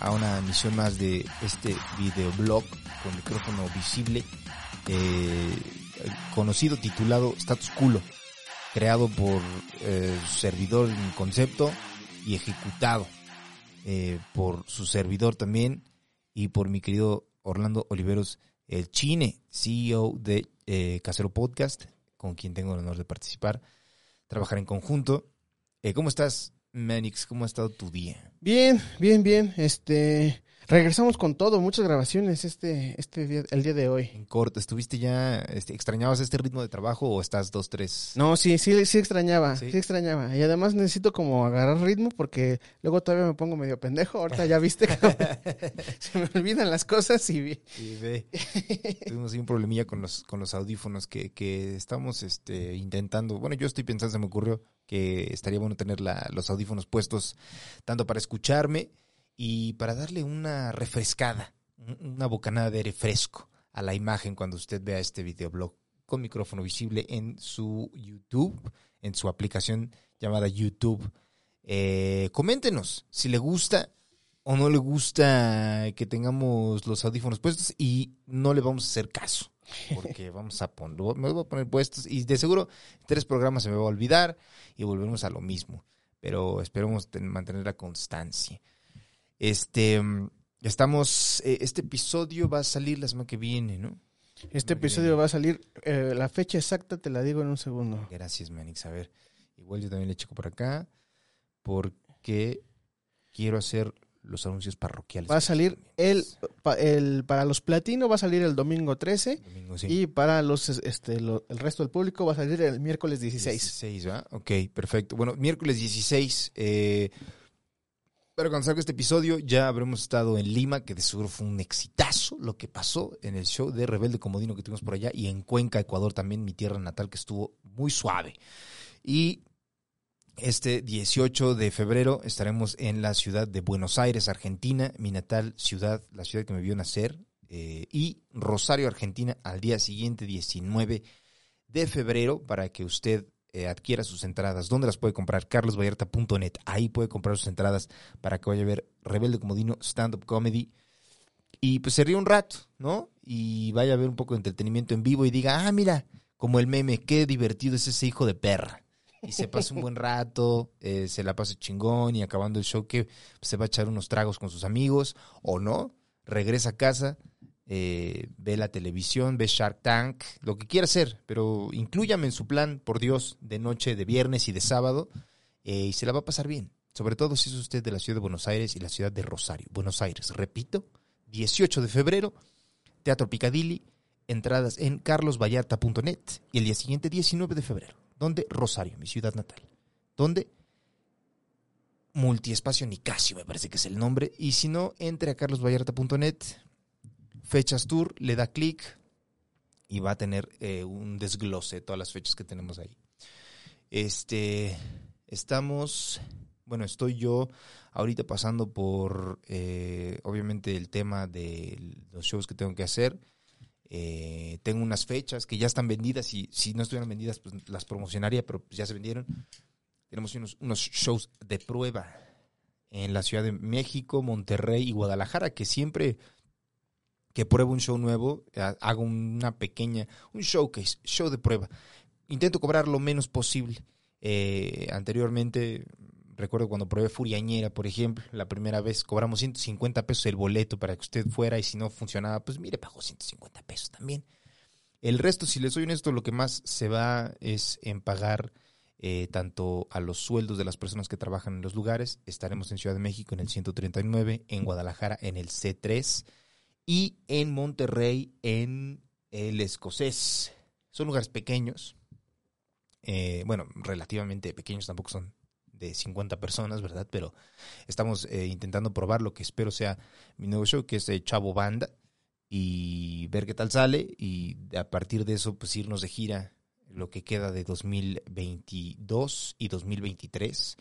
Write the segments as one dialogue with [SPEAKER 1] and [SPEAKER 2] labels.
[SPEAKER 1] a una emisión más de este videoblog con micrófono visible, eh, conocido, titulado Status Culo, creado por eh, su servidor en concepto y ejecutado eh, por su servidor también y por mi querido Orlando Oliveros, el Chine, CEO de eh, Casero Podcast, con quien tengo el honor de participar, trabajar en conjunto. Eh, ¿Cómo estás, Manix? ¿Cómo ha estado tu día?
[SPEAKER 2] Bien, bien, bien. Este, regresamos con todo, muchas grabaciones este, este día, el día de hoy.
[SPEAKER 1] En corto, ¿estuviste ya, este, extrañabas este ritmo de trabajo o estás dos, tres?
[SPEAKER 2] No, sí, sí, sí extrañaba,
[SPEAKER 1] ¿Sí?
[SPEAKER 2] sí, extrañaba. Y además necesito como agarrar ritmo porque luego todavía me pongo medio pendejo. Ahorita ya viste se me olvidan las cosas y
[SPEAKER 1] ve. Tuvimos ahí un problemilla con los, con los audífonos que, que estamos este, intentando. Bueno, yo estoy pensando, se me ocurrió que estaría bueno tener la- los audífonos puestos tanto para escucharme y para darle una refrescada, un- una bocanada de aire fresco a la imagen cuando usted vea este videoblog con micrófono visible en su YouTube, en su aplicación llamada YouTube. Eh, coméntenos si le gusta o no le gusta que tengamos los audífonos puestos y no le vamos a hacer caso. Porque vamos a poner, me voy a poner puestos y de seguro tres programas se me va a olvidar y volvemos a lo mismo. Pero esperemos ten- mantener la constancia. Este, mm, estamos, eh, este episodio va a salir la semana que viene, ¿no?
[SPEAKER 2] este
[SPEAKER 1] Muy
[SPEAKER 2] episodio
[SPEAKER 1] bien.
[SPEAKER 2] va a salir, eh, la fecha exacta te la digo en un segundo.
[SPEAKER 1] Gracias, Manix. A ver, igual yo también le checo por acá porque quiero hacer los anuncios parroquiales.
[SPEAKER 2] Va a salir el, el, para los platino va a salir el domingo 13
[SPEAKER 1] Domingo, sí.
[SPEAKER 2] y para los, este, lo- el resto del público va a salir el miércoles 16.
[SPEAKER 1] 16, ¿va? Ok, perfecto. Bueno, miércoles 16. Eh, pero cuando salga este episodio ya habremos estado en Lima, que de seguro fue un exitazo lo que pasó en el show de Rebelde Comodino que tuvimos por allá, y en Cuenca, Ecuador también, mi tierra natal, que estuvo muy suave. Y este 18 de febrero estaremos en la ciudad de Buenos Aires, Argentina, mi natal ciudad, la ciudad que me vio nacer, eh, y Rosario, Argentina, al día siguiente, 19 de febrero, para que usted eh, adquiera sus entradas. ¿Dónde las puede comprar? carlosvallarta.net. Ahí puede comprar sus entradas para que vaya a ver Rebelde Comodino Stand Up Comedy. Y pues se ríe un rato, ¿no? Y vaya a ver un poco de entretenimiento en vivo y diga, ah, mira, como el meme, qué divertido es ese hijo de perra. Y se pasa un buen rato, eh, se la pasa chingón y acabando el show que se va a echar unos tragos con sus amigos o no, regresa a casa, eh, ve la televisión, ve Shark Tank, lo que quiera hacer, pero inclúyame en su plan, por Dios, de noche, de viernes y de sábado, eh, y se la va a pasar bien. Sobre todo si es usted de la ciudad de Buenos Aires y la ciudad de Rosario. Buenos Aires, repito, 18 de febrero, Teatro Picadilly, entradas en carlosvallarta.net y el día siguiente, 19 de febrero, donde Rosario, mi ciudad natal. ¿Dónde? Multiespacio Nicasio, me parece que es el nombre. Y si no, entre a carlosvallarta.net, fechas tour, le da clic y va a tener eh, un desglose de todas las fechas que tenemos ahí. Este, estamos, bueno, estoy yo ahorita pasando por, eh, obviamente, el tema de los shows que tengo que hacer. Eh, tengo unas fechas que ya están vendidas y si no estuvieran vendidas, pues las promocionaría, pero ya se vendieron. Tenemos unos, unos shows de prueba en la Ciudad de México, Monterrey y Guadalajara, que siempre que pruebo un show nuevo, ha- hago una pequeña, un showcase, show de prueba. Intento cobrar lo menos posible. Eh, anteriormente, recuerdo cuando probé Furiañera, por ejemplo, la primera vez cobramos 150 pesos el boleto para que usted fuera y si no funcionaba, pues mire, pagó 150 pesos también. El resto, si les soy honesto, lo que más se va es en pagar eh, tanto a los sueldos de las personas que trabajan en los lugares. Estaremos en Ciudad de México en el 139, en Guadalajara en el C3 y en Monterrey en el Escocés. Son lugares pequeños, eh, bueno, relativamente pequeños, tampoco son de 50 personas, ¿verdad? Pero estamos eh, intentando probar lo que espero sea mi nuevo show, que es eh, Chavo Banda, y ver qué tal sale, y a partir de eso, pues irnos de gira lo que queda de 2022 y 2023.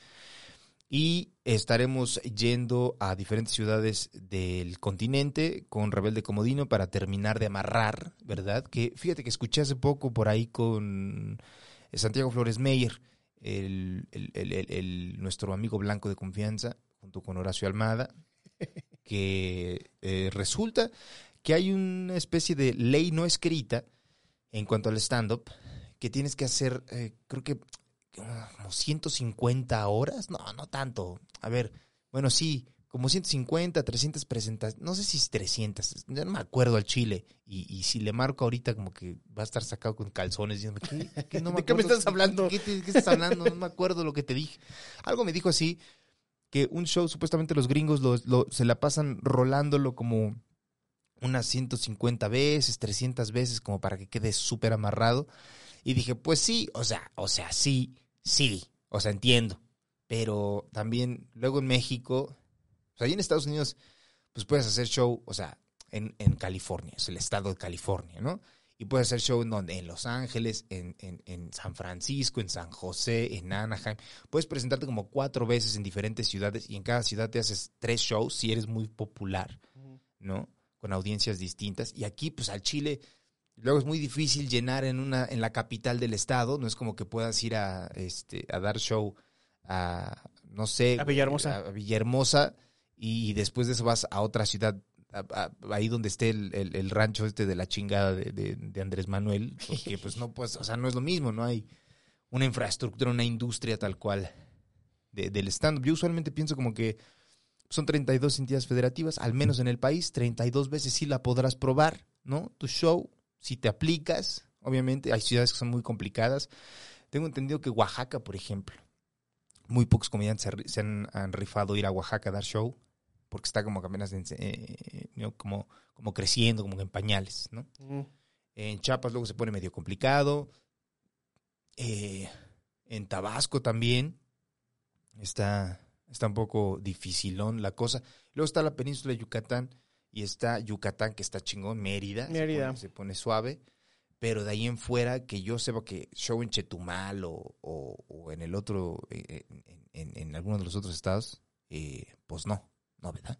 [SPEAKER 1] Y estaremos yendo a diferentes ciudades del continente con Rebelde Comodino para terminar de amarrar, ¿verdad? Que fíjate que escuché hace poco por ahí con Santiago Flores Meyer, el, el- nuestro amigo blanco de confianza, junto con Horacio Almada, que eh, resulta que hay una especie de ley no escrita en cuanto al stand-up, que tienes que hacer, eh, creo que como 150 horas, no, no tanto. A ver, bueno, sí, como 150, 300 presentaciones, no sé si es 300, ya no me acuerdo al chile. Y, y si le marco ahorita, como que va a estar sacado con calzones, diciendo, ¿qué, qué no
[SPEAKER 2] ¿De qué me estás hablando?
[SPEAKER 1] ¿Qué, te- qué estás hablando? No me acuerdo lo que te dije. Algo me dijo así, que un show, supuestamente los gringos lo- lo- se la pasan rolándolo como unas 150 veces, 300 veces, como para que quede súper amarrado. Y dije, pues sí, o sea, o sea, sí, sí, o sea, entiendo. Pero también luego en México, o sea, ahí en Estados Unidos, pues puedes hacer show, o sea, en, en California, es el estado de California, ¿no? Y puedes hacer show en donde, en Los Ángeles, en, en, en San Francisco, en San José, en Anaheim. Puedes presentarte como cuatro veces en diferentes ciudades y en cada ciudad te haces tres shows si eres muy popular, ¿no? Con audiencias distintas. Y aquí, pues al Chile, luego es muy difícil llenar en una, en la capital del estado. No es como que puedas ir a, este, a dar show a, no sé,
[SPEAKER 2] A Villahermosa.
[SPEAKER 1] a Villahermosa y después de eso vas a otra ciudad, a- a- ahí donde esté el, el- el rancho este de la chingada de, de- de Andrés Manuel, porque pues no, pues, o sea, no es lo mismo, no hay una infraestructura, una industria tal cual de- del stand-up. Yo usualmente pienso como que son 32 entidades federativas, al menos en el país, 32 veces sí la podrás probar, ¿no? Tu show, si te aplicas, obviamente, hay ciudades que son muy complicadas. Tengo entendido que Oaxaca, por ejemplo, muy pocos comediantes se, han, han rifado ir a Oaxaca a dar show, porque está como que apenas en- eh, ¿no? como, como creciendo, como en pañales, ¿no?
[SPEAKER 2] Mm.
[SPEAKER 1] En Chiapas luego se pone medio complicado. Eh, en Tabasco también está, está un poco dificilón la cosa. Luego está la península de Yucatán y está Yucatán que está chingón, Mérida. se
[SPEAKER 2] Mérida.
[SPEAKER 1] pone- Se pone, suave. Pero de ahí en fuera, que yo sepa que show en Chetumal o, o- o en el otro, eh, en, en- en alguno de los otros estados, eh, pues no, no, ¿verdad?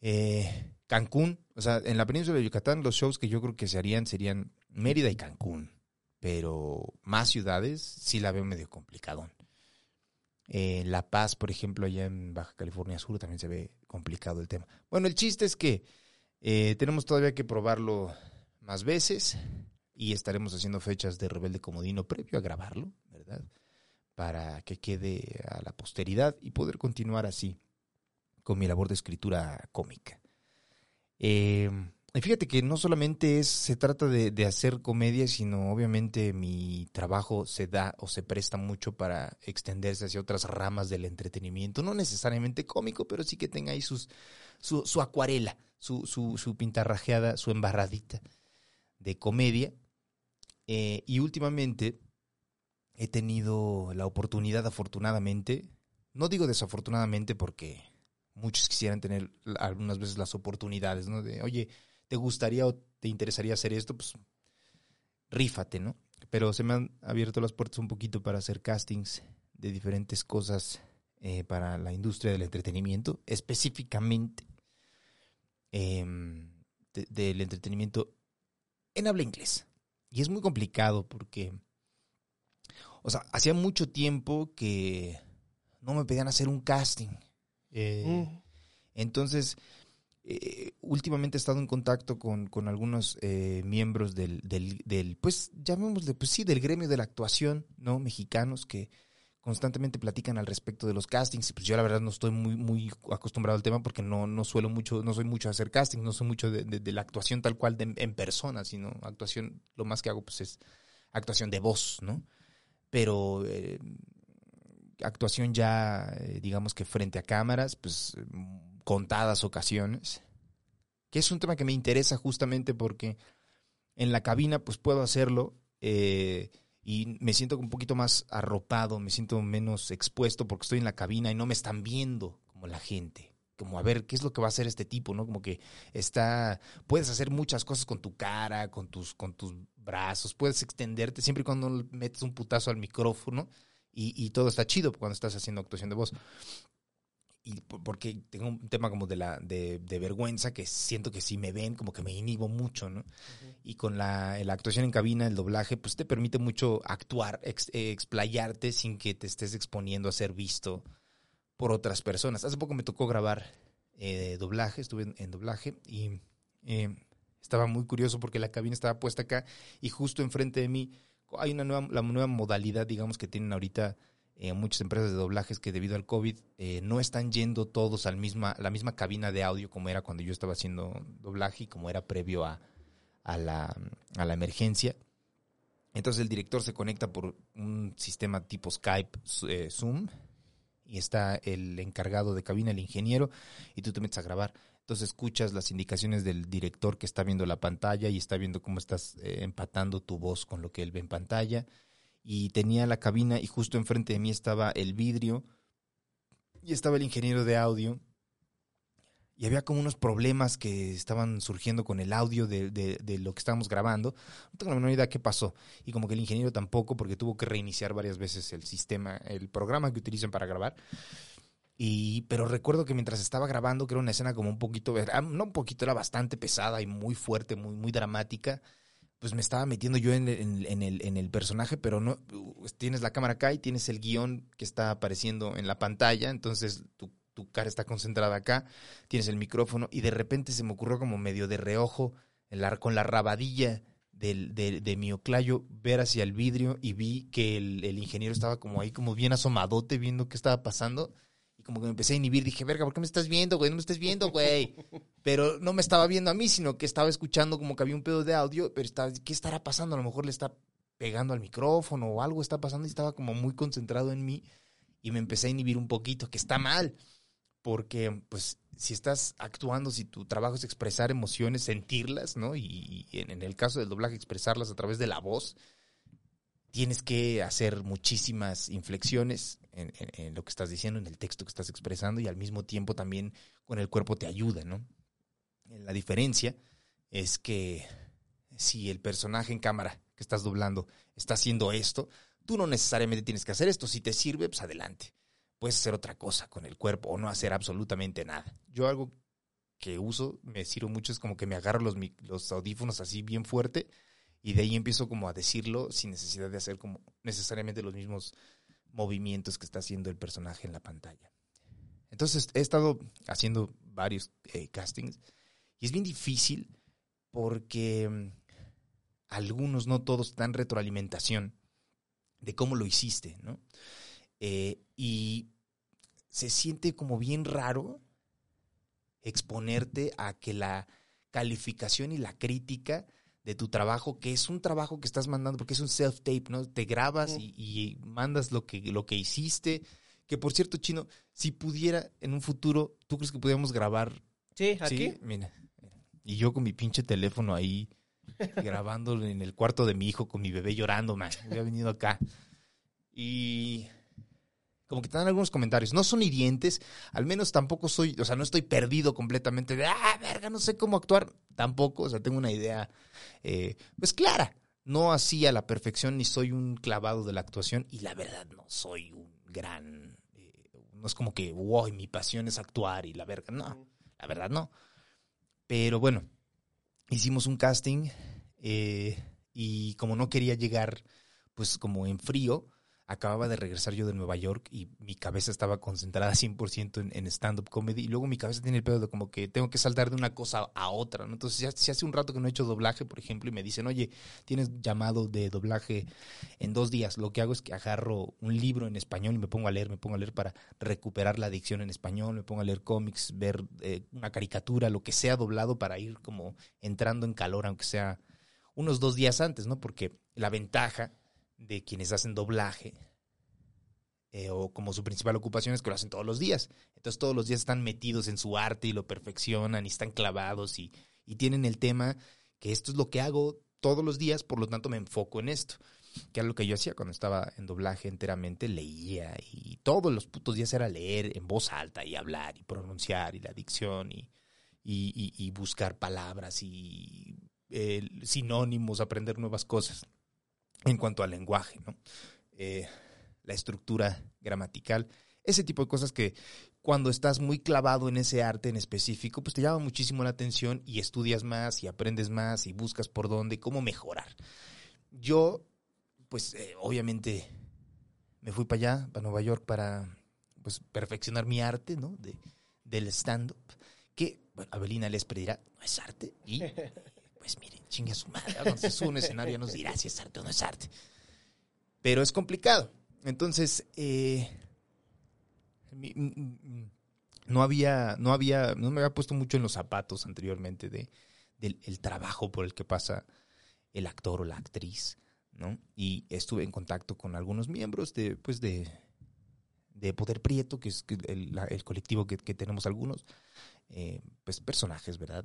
[SPEAKER 1] Eh, Cancún, o sea, en la península de Yucatán los shows que yo creo que se harían serían Mérida y Cancún, pero más ciudades sí la veo medio complicadón. Eh, la Paz, por ejemplo, allá en Baja California Sur también se ve complicado el tema. Bueno, el chiste es que eh, tenemos todavía que probarlo más veces y estaremos haciendo fechas de Rebelde Comodino previo a grabarlo, ¿verdad? Para que quede a la posteridad y poder continuar así con mi labor de escritura cómica. Eh, y fíjate que no solamente es, se trata de, de hacer comedia, sino obviamente mi trabajo se da o se presta mucho para extenderse hacia otras ramas del entretenimiento. No necesariamente cómico, pero sí que tenga ahí sus, su, su acuarela, su, su, su pintarrajeada, su embarradita de comedia. Eh, y últimamente he tenido la oportunidad, afortunadamente, no digo desafortunadamente porque muchos quisieran tener algunas veces las oportunidades, ¿no? De, oye, ¿te gustaría o te interesaría hacer esto? Pues rífate, ¿no? Pero se me han abierto las puertas un poquito para hacer castings de diferentes cosas eh, para la industria del entretenimiento, específicamente em, de- del entretenimiento en habla inglés. Y es muy complicado porque, o sea, hacía mucho tiempo que no me pedían hacer un casting. Eh,
[SPEAKER 2] Mm.
[SPEAKER 1] entonces, eh, últimamente he estado en contacto con, con algunos eh, miembros del, del, pues, llamémosle, pues sí, del gremio de la actuación, ¿no? Mexicanos que constantemente platican al respecto de los castings. Y pues yo la verdad no estoy muy, muy acostumbrado al tema porque no, no suelo mucho, no soy mucho a hacer casting, no soy mucho de, de- de la actuación tal cual de- en persona, sino actuación, lo más que hago pues es actuación de voz, ¿no? Pero eh, actuación ya, eh, digamos que frente a cámaras, pues contadas ocasiones, que es un tema que me interesa justamente porque en la cabina pues puedo hacerlo eh, y me siento un poquito más arropado, me siento menos expuesto porque estoy en la cabina y no me están viendo como la gente. Como a ver qué es lo que va a hacer este tipo, ¿no? Como que está. Puedes hacer muchas cosas con tu cara, con tus, con tus brazos, puedes extenderte siempre y cuando metes un putazo al micrófono y, y todo está chido cuando estás haciendo actuación de voz. Y por- porque tengo un tema como de la de, de vergüenza que siento que si me ven como que me inhibo mucho, ¿no? Y con la, la actuación en cabina, el doblaje, pues te permite mucho actuar, ex- eh, explayarte sin que te estés exponiendo a ser visto por otras personas. Hace poco me tocó grabar eh, doblaje, estuve en, en doblaje y eh, estaba muy curioso porque la cabina estaba puesta acá y justo enfrente de mí hay una nueva, la nueva modalidad, digamos, que tienen ahorita eh, muchas empresas de doblajes que debido al COVID eh, no están yendo todos al misma, la misma cabina de audio como era cuando yo estaba haciendo doblaje y como era previo a, a, la, a la emergencia. Entonces el director se conecta por un sistema tipo Skype, eh, Zoom, y está el encargado de cabina, el ingeniero, y tú te metes a grabar. Entonces escuchas las indicaciones del director que está viendo la pantalla y está viendo cómo estás eh, empatando tu voz con lo que él ve en pantalla. Y tenía la cabina y justo enfrente de mí estaba el vidrio y estaba el ingeniero de audio. Y había como unos problemas que estaban surgiendo con el audio de, de- lo que estábamos grabando. No tengo la menor idea qué pasó. Y como que el ingeniero tampoco, porque tuvo que reiniciar varias veces el sistema, el programa que utilizan para grabar. Y, pero recuerdo que mientras estaba grabando, que era una escena como un poquito, no un poquito, era bastante pesada y muy fuerte, muy, muy dramática, pues me estaba metiendo yo en, en- en el, en el personaje, pero no, uh, tienes la cámara acá y tienes el guion que está apareciendo en la pantalla, entonces tu, tu cara está concentrada acá, tienes el micrófono y de repente se me ocurrió como medio de reojo, en la- con la rabadilla del, de, de mi oclayo, ver hacia el vidrio y vi que el, el ingeniero estaba como ahí, como bien asomadote, viendo qué estaba pasando. Como que me empecé a inhibir, dije, verga, ¿por qué me estás viendo, güey? No me estés viendo, güey. Pero no me estaba viendo a mí, sino que estaba escuchando como que había un pedo de audio, pero estaba, ¿qué estará pasando? A lo mejor le está pegando al micrófono o algo está pasando y estaba como muy concentrado en mí y me empecé a inhibir un poquito, que está mal, porque pues si estás actuando, si tu trabajo es expresar emociones, sentirlas, ¿no? Y, en el caso del doblaje, expresarlas a través de la voz, tienes que hacer muchísimas inflexiones en, lo que estás diciendo, en el texto que estás expresando y al mismo tiempo también con el cuerpo te ayuda, ¿no? La diferencia es que si el personaje en cámara que estás doblando está haciendo esto, tú no necesariamente tienes que hacer esto. Si te sirve, pues adelante. Puedes hacer otra cosa con el cuerpo o no hacer absolutamente nada. Yo algo que uso, me sirve mucho, es como que me agarro los, los audífonos así bien fuerte y de ahí empiezo como a decirlo sin necesidad de hacer como necesariamente los mismos movimientos que está haciendo el personaje en la pantalla. Entonces he estado haciendo varios eh, castings y es bien difícil porque mm, algunos, no todos, dan retroalimentación de cómo lo hiciste, ¿no? Eh, y se siente como bien raro exponerte a que la calificación y la crítica de tu trabajo, que es un trabajo que estás mandando, porque es un self-tape, ¿no? Te grabas y, y mandas lo que, lo que hiciste. Que por cierto, Chino, si pudiera en un futuro, ¿tú crees que pudiéramos grabar?
[SPEAKER 2] Sí, aquí.
[SPEAKER 1] Sí, mira. Y yo con mi pinche teléfono ahí, grabando en el cuarto de mi hijo con mi bebé llorando, man. Había venido acá. Y como que te dan algunos comentarios. No son hirientes, al menos tampoco soy, o sea, no estoy perdido completamente de, ah, verga, no sé cómo actuar. Tampoco, o sea, tengo una idea, eh, pues clara. No así a la perfección, ni soy un clavado de la actuación, y la verdad no soy un gran, eh, no es como que, wow, mi pasión es actuar y la verga, no, la verdad no. Pero bueno, hicimos un casting eh, y como no quería llegar pues como en frío, acababa de regresar yo de Nueva York y mi cabeza estaba concentrada 100% en, en stand-up comedy y luego mi cabeza tiene el pedo de como que tengo que saltar de una cosa a otra, ¿no? Entonces, ya, si hace un rato que no he hecho doblaje, por ejemplo, y me dicen, oye, tienes llamado de doblaje en dos días, lo que hago es que agarro un libro en español y me pongo a leer, me pongo a leer para recuperar la adicción en español, me pongo a leer cómics, ver eh, una caricatura, lo que sea doblado para ir como entrando en calor, aunque sea unos dos días antes, ¿no? Porque la ventaja de quienes hacen doblaje eh, o como su principal ocupación es que lo hacen todos los días. Entonces todos los días están metidos en su arte y lo perfeccionan y están clavados y, y tienen el tema que esto es lo que hago todos los días, por lo tanto me enfoco en esto. Que era lo que yo hacía cuando estaba en doblaje enteramente, leía y todos los putos días era leer en voz alta y hablar y pronunciar y la dicción y, y, buscar palabras y eh, sinónimos, aprender nuevas cosas en cuanto al lenguaje, ¿no? Eh, la estructura gramatical, ese tipo de cosas que cuando estás muy clavado en ese arte en específico, pues te llama muchísimo la atención y estudias más y aprendes más y buscas por dónde, cómo mejorar. Yo, pues eh, obviamente me fui para allá, para Nueva York, para pues perfeccionar mi arte, ¿no? De, del stand-up, que bueno, Abelina les dirá, no es arte, y pues miren, chingue su madre, ¿verdad? cuando se sube a un escenario nos dirá si es arte o no es arte. Pero es complicado. Entonces, eh, no había, no había, no me había puesto mucho en los zapatos anteriormente de, del el trabajo por el que pasa el actor o la actriz, ¿no? Y estuve en contacto con algunos miembros de, pues de, de Poder Prieto, que es el, el colectivo que, que tenemos algunos, eh, pues personajes, ¿verdad?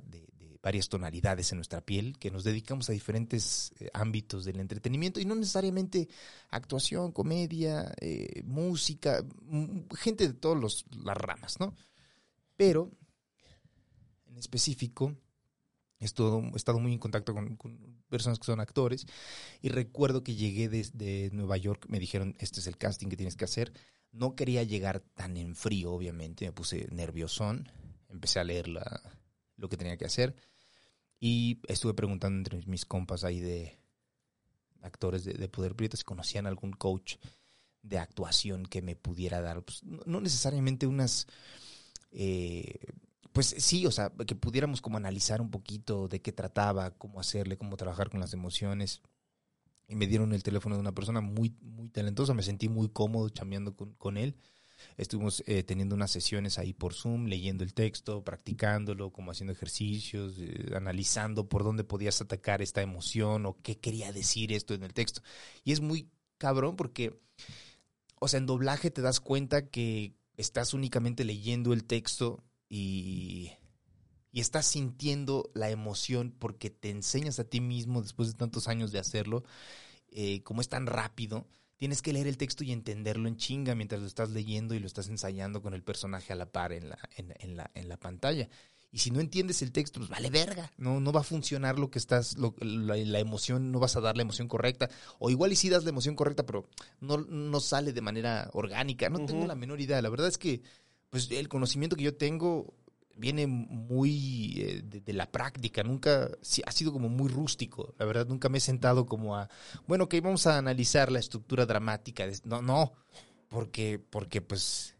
[SPEAKER 1] Varias tonalidades en nuestra piel, que nos dedicamos a diferentes eh, ámbitos del entretenimiento y no necesariamente actuación, comedia, eh, música, gente de todas las ramas, ¿no? Pero, en específico, he estado, he estado muy en contacto con, con personas que son actores y recuerdo que llegué desde Nueva York, me dijeron, este es el casting que tienes que hacer. No quería llegar tan en frío, obviamente, me puse nerviosón, empecé a leer la- lo que tenía que hacer y estuve preguntando entre mis compas ahí de actores de, de Poder Prieto si conocían algún coach de actuación que me pudiera dar, pues, no, necesariamente unas, eh, pues sí, o sea, que pudiéramos como analizar un poquito de qué trataba, cómo hacerle, cómo trabajar con las emociones. Y me dieron el teléfono de una persona muy, muy talentosa, me sentí muy cómodo chambeando con, con él. Estuvimos eh, teniendo unas sesiones ahí por Zoom, leyendo el texto, practicándolo, como haciendo ejercicios, eh, analizando por dónde podías atacar esta emoción o qué quería decir esto en el texto. Y es muy cabrón porque, o sea, en doblaje te das cuenta que estás únicamente leyendo el texto y, y estás sintiendo la emoción porque te enseñas a ti mismo después de tantos años de hacerlo, eh, como es tan rápido, tienes que leer el texto y entenderlo en chinga mientras lo estás leyendo y lo estás ensayando con el personaje a la par en la, en, en la, en la pantalla. Y si no entiendes el texto, pues vale verga. No, no va a funcionar lo que estás, lo- la, la emoción, no vas a dar la emoción correcta. O igual y sí das la emoción correcta, pero no, no sale de manera orgánica. No tengo la menor idea. La verdad es que pues el conocimiento que yo tengo viene muy eh, de, la práctica, nunca ha sido como muy rústico, la verdad nunca me he sentado como a, bueno, que vamos a analizar la estructura dramática, de- no, no, porque, porque pues,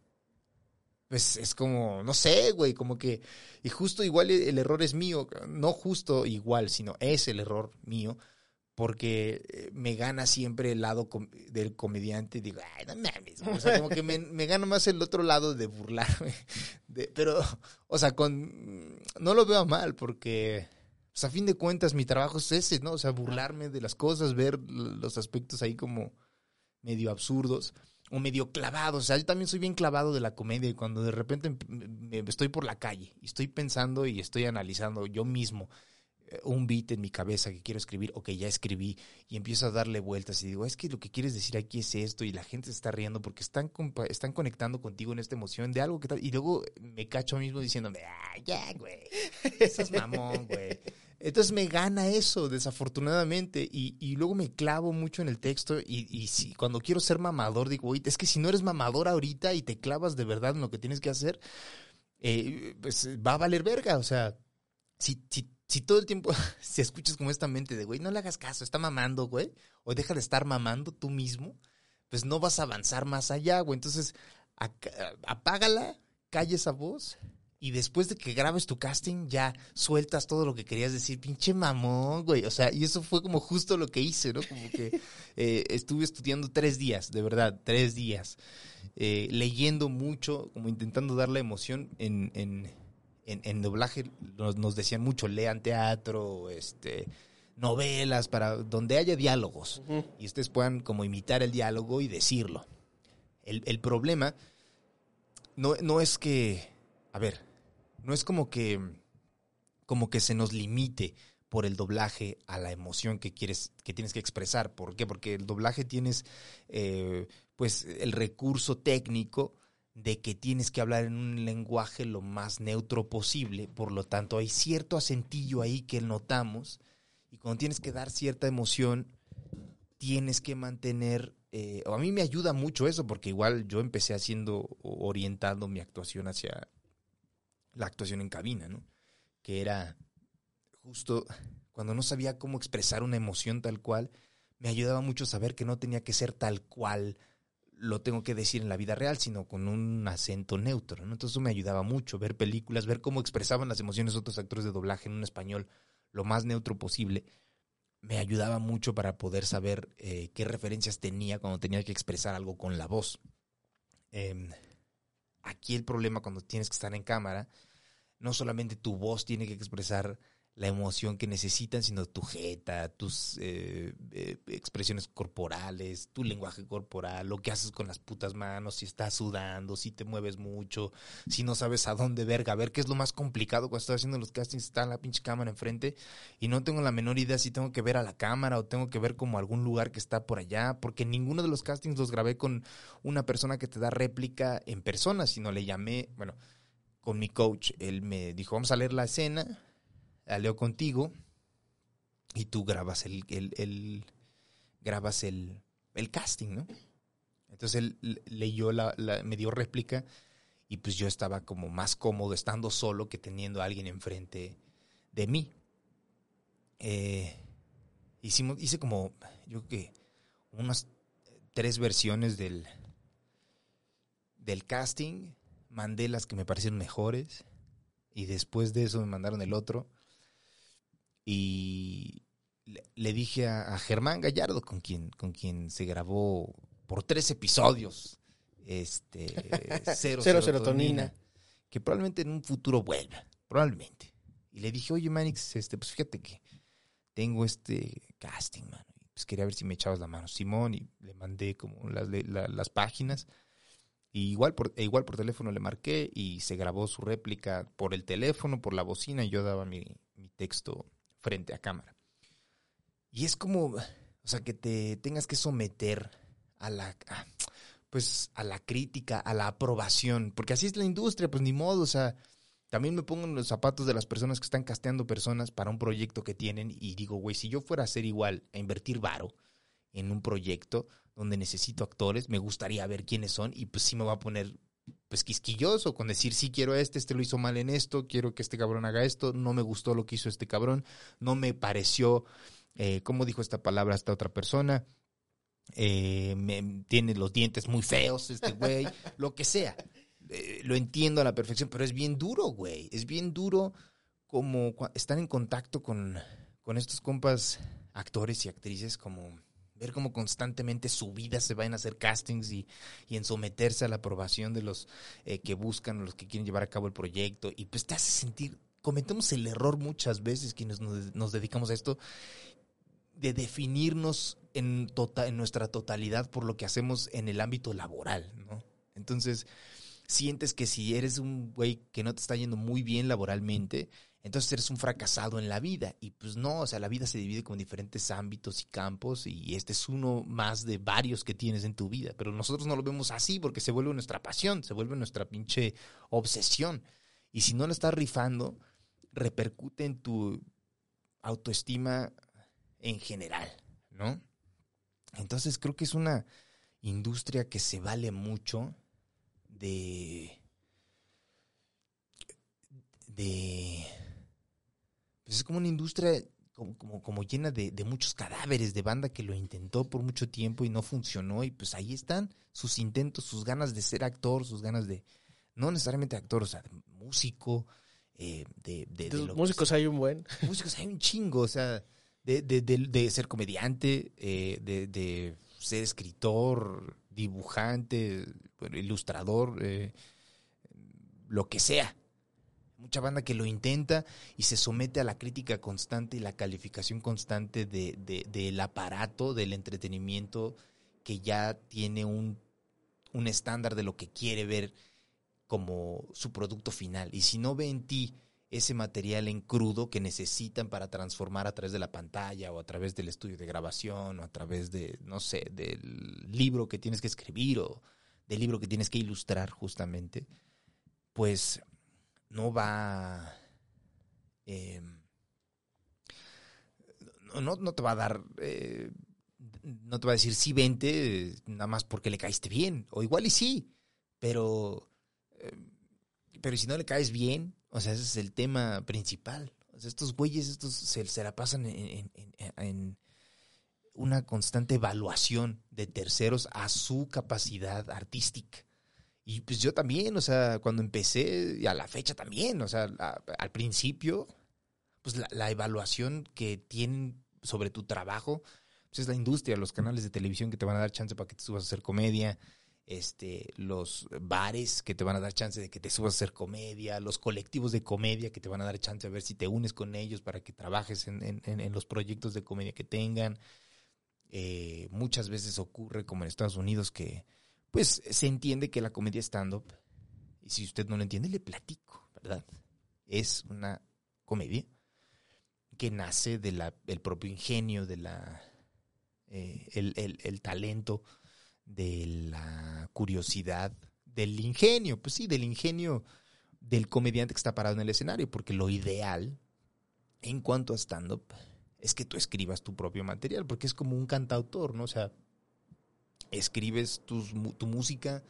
[SPEAKER 1] pues es como, no sé, güey, como que, y justo igual el error es mío, no justo igual, sino es el error mío, porque eh, me gana siempre el lado del comediante. Digo, ay, no mames. güey". O sea, como que me, me gana más el otro lado de burlarme. De- pero, o sea, con no lo veo mal, porque pues, a fin de cuentas mi trabajo es ese, ¿no? O sea, burlarme de las cosas, ver los aspectos ahí como medio absurdos o medio clavados. O sea, yo también soy bien clavado de la comedia y cuando de repente me- me- estoy por la calle y estoy pensando y estoy analizando yo mismo un beat en mi cabeza que quiero escribir o que ya escribí y empiezo a darle vueltas y digo, es que lo que quieres decir aquí es esto y la gente está riendo porque están, están conectando contigo en esta emoción de algo que tal. Y luego me cacho mismo diciéndome, ah, ya, güey, eso es mamón, güey. Entonces me gana eso, desafortunadamente, y, y luego me clavo mucho en el texto y, y si, cuando quiero ser mamador digo, oye, es que si no eres mamador ahorita y te clavas de verdad en lo que tienes que hacer, eh, pues va a valer verga, o sea, si, si, si todo el tiempo, si escuchas como esta mente de, güey, no le hagas caso, está mamando, güey, o deja de estar mamando tú mismo, pues no vas a avanzar más allá, güey. Entonces, apágala, calla esa voz, y después de que grabes tu casting, ya sueltas todo lo que querías decir, pinche mamón, güey. O sea, y eso fue como justo lo que hice, ¿no? Como que eh, estuve estudiando tres días, de verdad, tres días. eh, leyendo mucho, como intentando darle emoción en, en, en, en doblaje. Nos, nos decían mucho, lean teatro, este novelas, para donde haya diálogos. Y ustedes puedan como imitar el diálogo y decirlo. El, el problema no, no es que, a ver, no es como que, como que se nos limite por el doblaje a la emoción que quieres, que tienes que expresar. ¿Por qué? Porque el doblaje tienes, eh, pues, el recurso técnico de que tienes que hablar en un lenguaje lo más neutro posible. Por lo tanto, hay cierto acentillo ahí que notamos. Y cuando tienes que dar cierta emoción, tienes que mantener. eh, o a mí me ayuda mucho eso, porque igual yo empecé haciendo, orientando mi actuación hacia la actuación en cabina, ¿no? Que era justo cuando no sabía cómo expresar una emoción tal cual, me ayudaba mucho saber que no tenía que ser tal cual lo tengo que decir en la vida real, sino con un acento neutro. Entonces eso me ayudaba mucho, ver películas, ver cómo expresaban las emociones otros actores de doblaje en un español lo más neutro posible, me ayudaba mucho para poder saber eh, qué referencias tenía cuando tenía que expresar algo con la voz. Em, aquí el problema cuando tienes que estar en cámara, no solamente tu voz tiene que expresar la emoción que necesitan, sino tu jeta, tus eh, eh, expresiones corporales, tu lenguaje corporal, lo que haces con las putas manos, si estás sudando, si te mueves mucho, si no sabes a dónde verga, ver qué es lo más complicado cuando estoy haciendo los castings, está la pinche cámara enfrente y no tengo la menor idea si tengo que ver a la cámara o tengo que ver como algún lugar que está por allá, porque ninguno de los castings los grabé con una persona que te da réplica en persona, sino le llamé, bueno, con mi coach, él me dijo, vamos a leer la escena, la leo contigo y tú grabas el, el, el- grabas el, el casting, ¿no? Entonces él leyó la, la- me dio réplica y pues yo estaba como más cómodo estando solo que teniendo a alguien enfrente de mí. Eh, hicimos, hice como, yo creo que unas tres versiones del, del casting, mandé las que me parecieron mejores y después de eso me mandaron el otro y le, le dije a, a Germán Gallardo con quien con quien se grabó por tres episodios este cero,
[SPEAKER 2] Cero serotonina.
[SPEAKER 1] que probablemente en un futuro vuelva probablemente y le dije oye Manix este pues fíjate que tengo este casting mano y pues quería ver si me echabas la mano Simón y le mandé como las la- las páginas y igual por, e igual por teléfono le marqué y se grabó su réplica por el teléfono, por la bocina, y yo daba mi, mi texto frente a cámara. Y es como, o sea, que te tengas que someter a la, pues, a la crítica, a la aprobación, porque así es la industria, pues ni modo, o sea, también me pongo en los zapatos de las personas que están casteando personas para un proyecto que tienen y digo, güey, si yo fuera a hacer igual, a invertir varo en un proyecto donde necesito actores, me gustaría ver quiénes son y pues sí me va a poner pues quisquilloso con decir, sí quiero este, este lo hizo mal en esto, quiero que este cabrón haga esto, no me gustó lo que hizo este cabrón, no me pareció, eh, ¿cómo dijo esta palabra esta otra persona? Eh, me- tiene los dientes muy feos este güey, lo que sea. Eh, lo entiendo a la perfección, pero es bien duro, güey. Es bien duro como estar en contacto con, con estos compas actores y actrices, como ver cómo constantemente su vida se van a hacer castings y, y en someterse a la aprobación de los eh, que buscan, los que quieren llevar a cabo el proyecto. Y pues te hace sentir, cometemos el error muchas veces quienes nos, nos dedicamos a esto, de definirnos en, tota- en nuestra totalidad por lo que hacemos en el ámbito laboral, ¿no? Entonces, sientes que si eres un güey que no te está yendo muy bien laboralmente, entonces eres un fracasado en la vida. Y pues no, o sea, la vida se divide como en diferentes ámbitos y campos y este es uno más de varios que tienes en tu vida. Pero nosotros no lo vemos así porque se vuelve nuestra pasión, se vuelve nuestra pinche obsesión. Y si no lo estás rifando, repercute en tu autoestima en general, ¿no? Entonces creo que es una industria que se vale mucho de de pues es como una industria como, como, como llena de, de muchos cadáveres de banda que lo intentó por mucho tiempo y no funcionó y pues ahí están sus intentos, sus ganas de ser actor, sus ganas de no necesariamente actor, o sea, de músico, eh, de, de, de
[SPEAKER 2] músicos hay un buen.
[SPEAKER 1] músicos hay un chingo, o sea, de, de, de- de ser comediante, eh, de, de ser escritor, dibujante, ilustrador, eh, lo que sea. Mucha banda que lo intenta y se somete a la crítica constante y la calificación constante de, de- del aparato del entretenimiento que ya tiene un, un estándar de lo que quiere ver como su producto final. Y si no ve en ti ese material en crudo que necesitan para transformar a través de la pantalla o a través del estudio de grabación o a través de, no sé, del libro que tienes que escribir o del libro que tienes que ilustrar justamente, pues no va... eh, no, no, te va a dar... eh, no te va a decir sí vente nada más porque le caíste bien. O igual y sí, pero... eh, pero si no le caes bien, o sea, ese es el tema principal. Estos güeyes, estos se, la pasan en una constante evaluación de terceros a su capacidad artística. Y pues yo también, o sea, cuando empecé, y a la fecha también, o sea, a- al principio, pues la, la evaluación que tienen sobre tu trabajo, pues es la industria, los canales de televisión que te van a dar chance para que te subas a hacer comedia, este, los bares que te van a dar chance de que te subas a hacer comedia, los colectivos de comedia que te van a dar chance a ver si te unes con ellos para que trabajes en, en- en- los proyectos de comedia que tengan. Eh, muchas veces ocurre, como en Estados Unidos, que pues se entiende que la comedia stand-up, y si usted no lo entiende, le platico, ¿verdad? Es una comedia que nace del propio ingenio, de la, eh, el, el- el talento, de la curiosidad, del ingenio, pues sí, del ingenio del comediante que está parado en el escenario, porque lo ideal en cuanto a stand-up es que tú escribas tu propio material, porque es como un cantautor, ¿no? O sea, escribes tus tu música,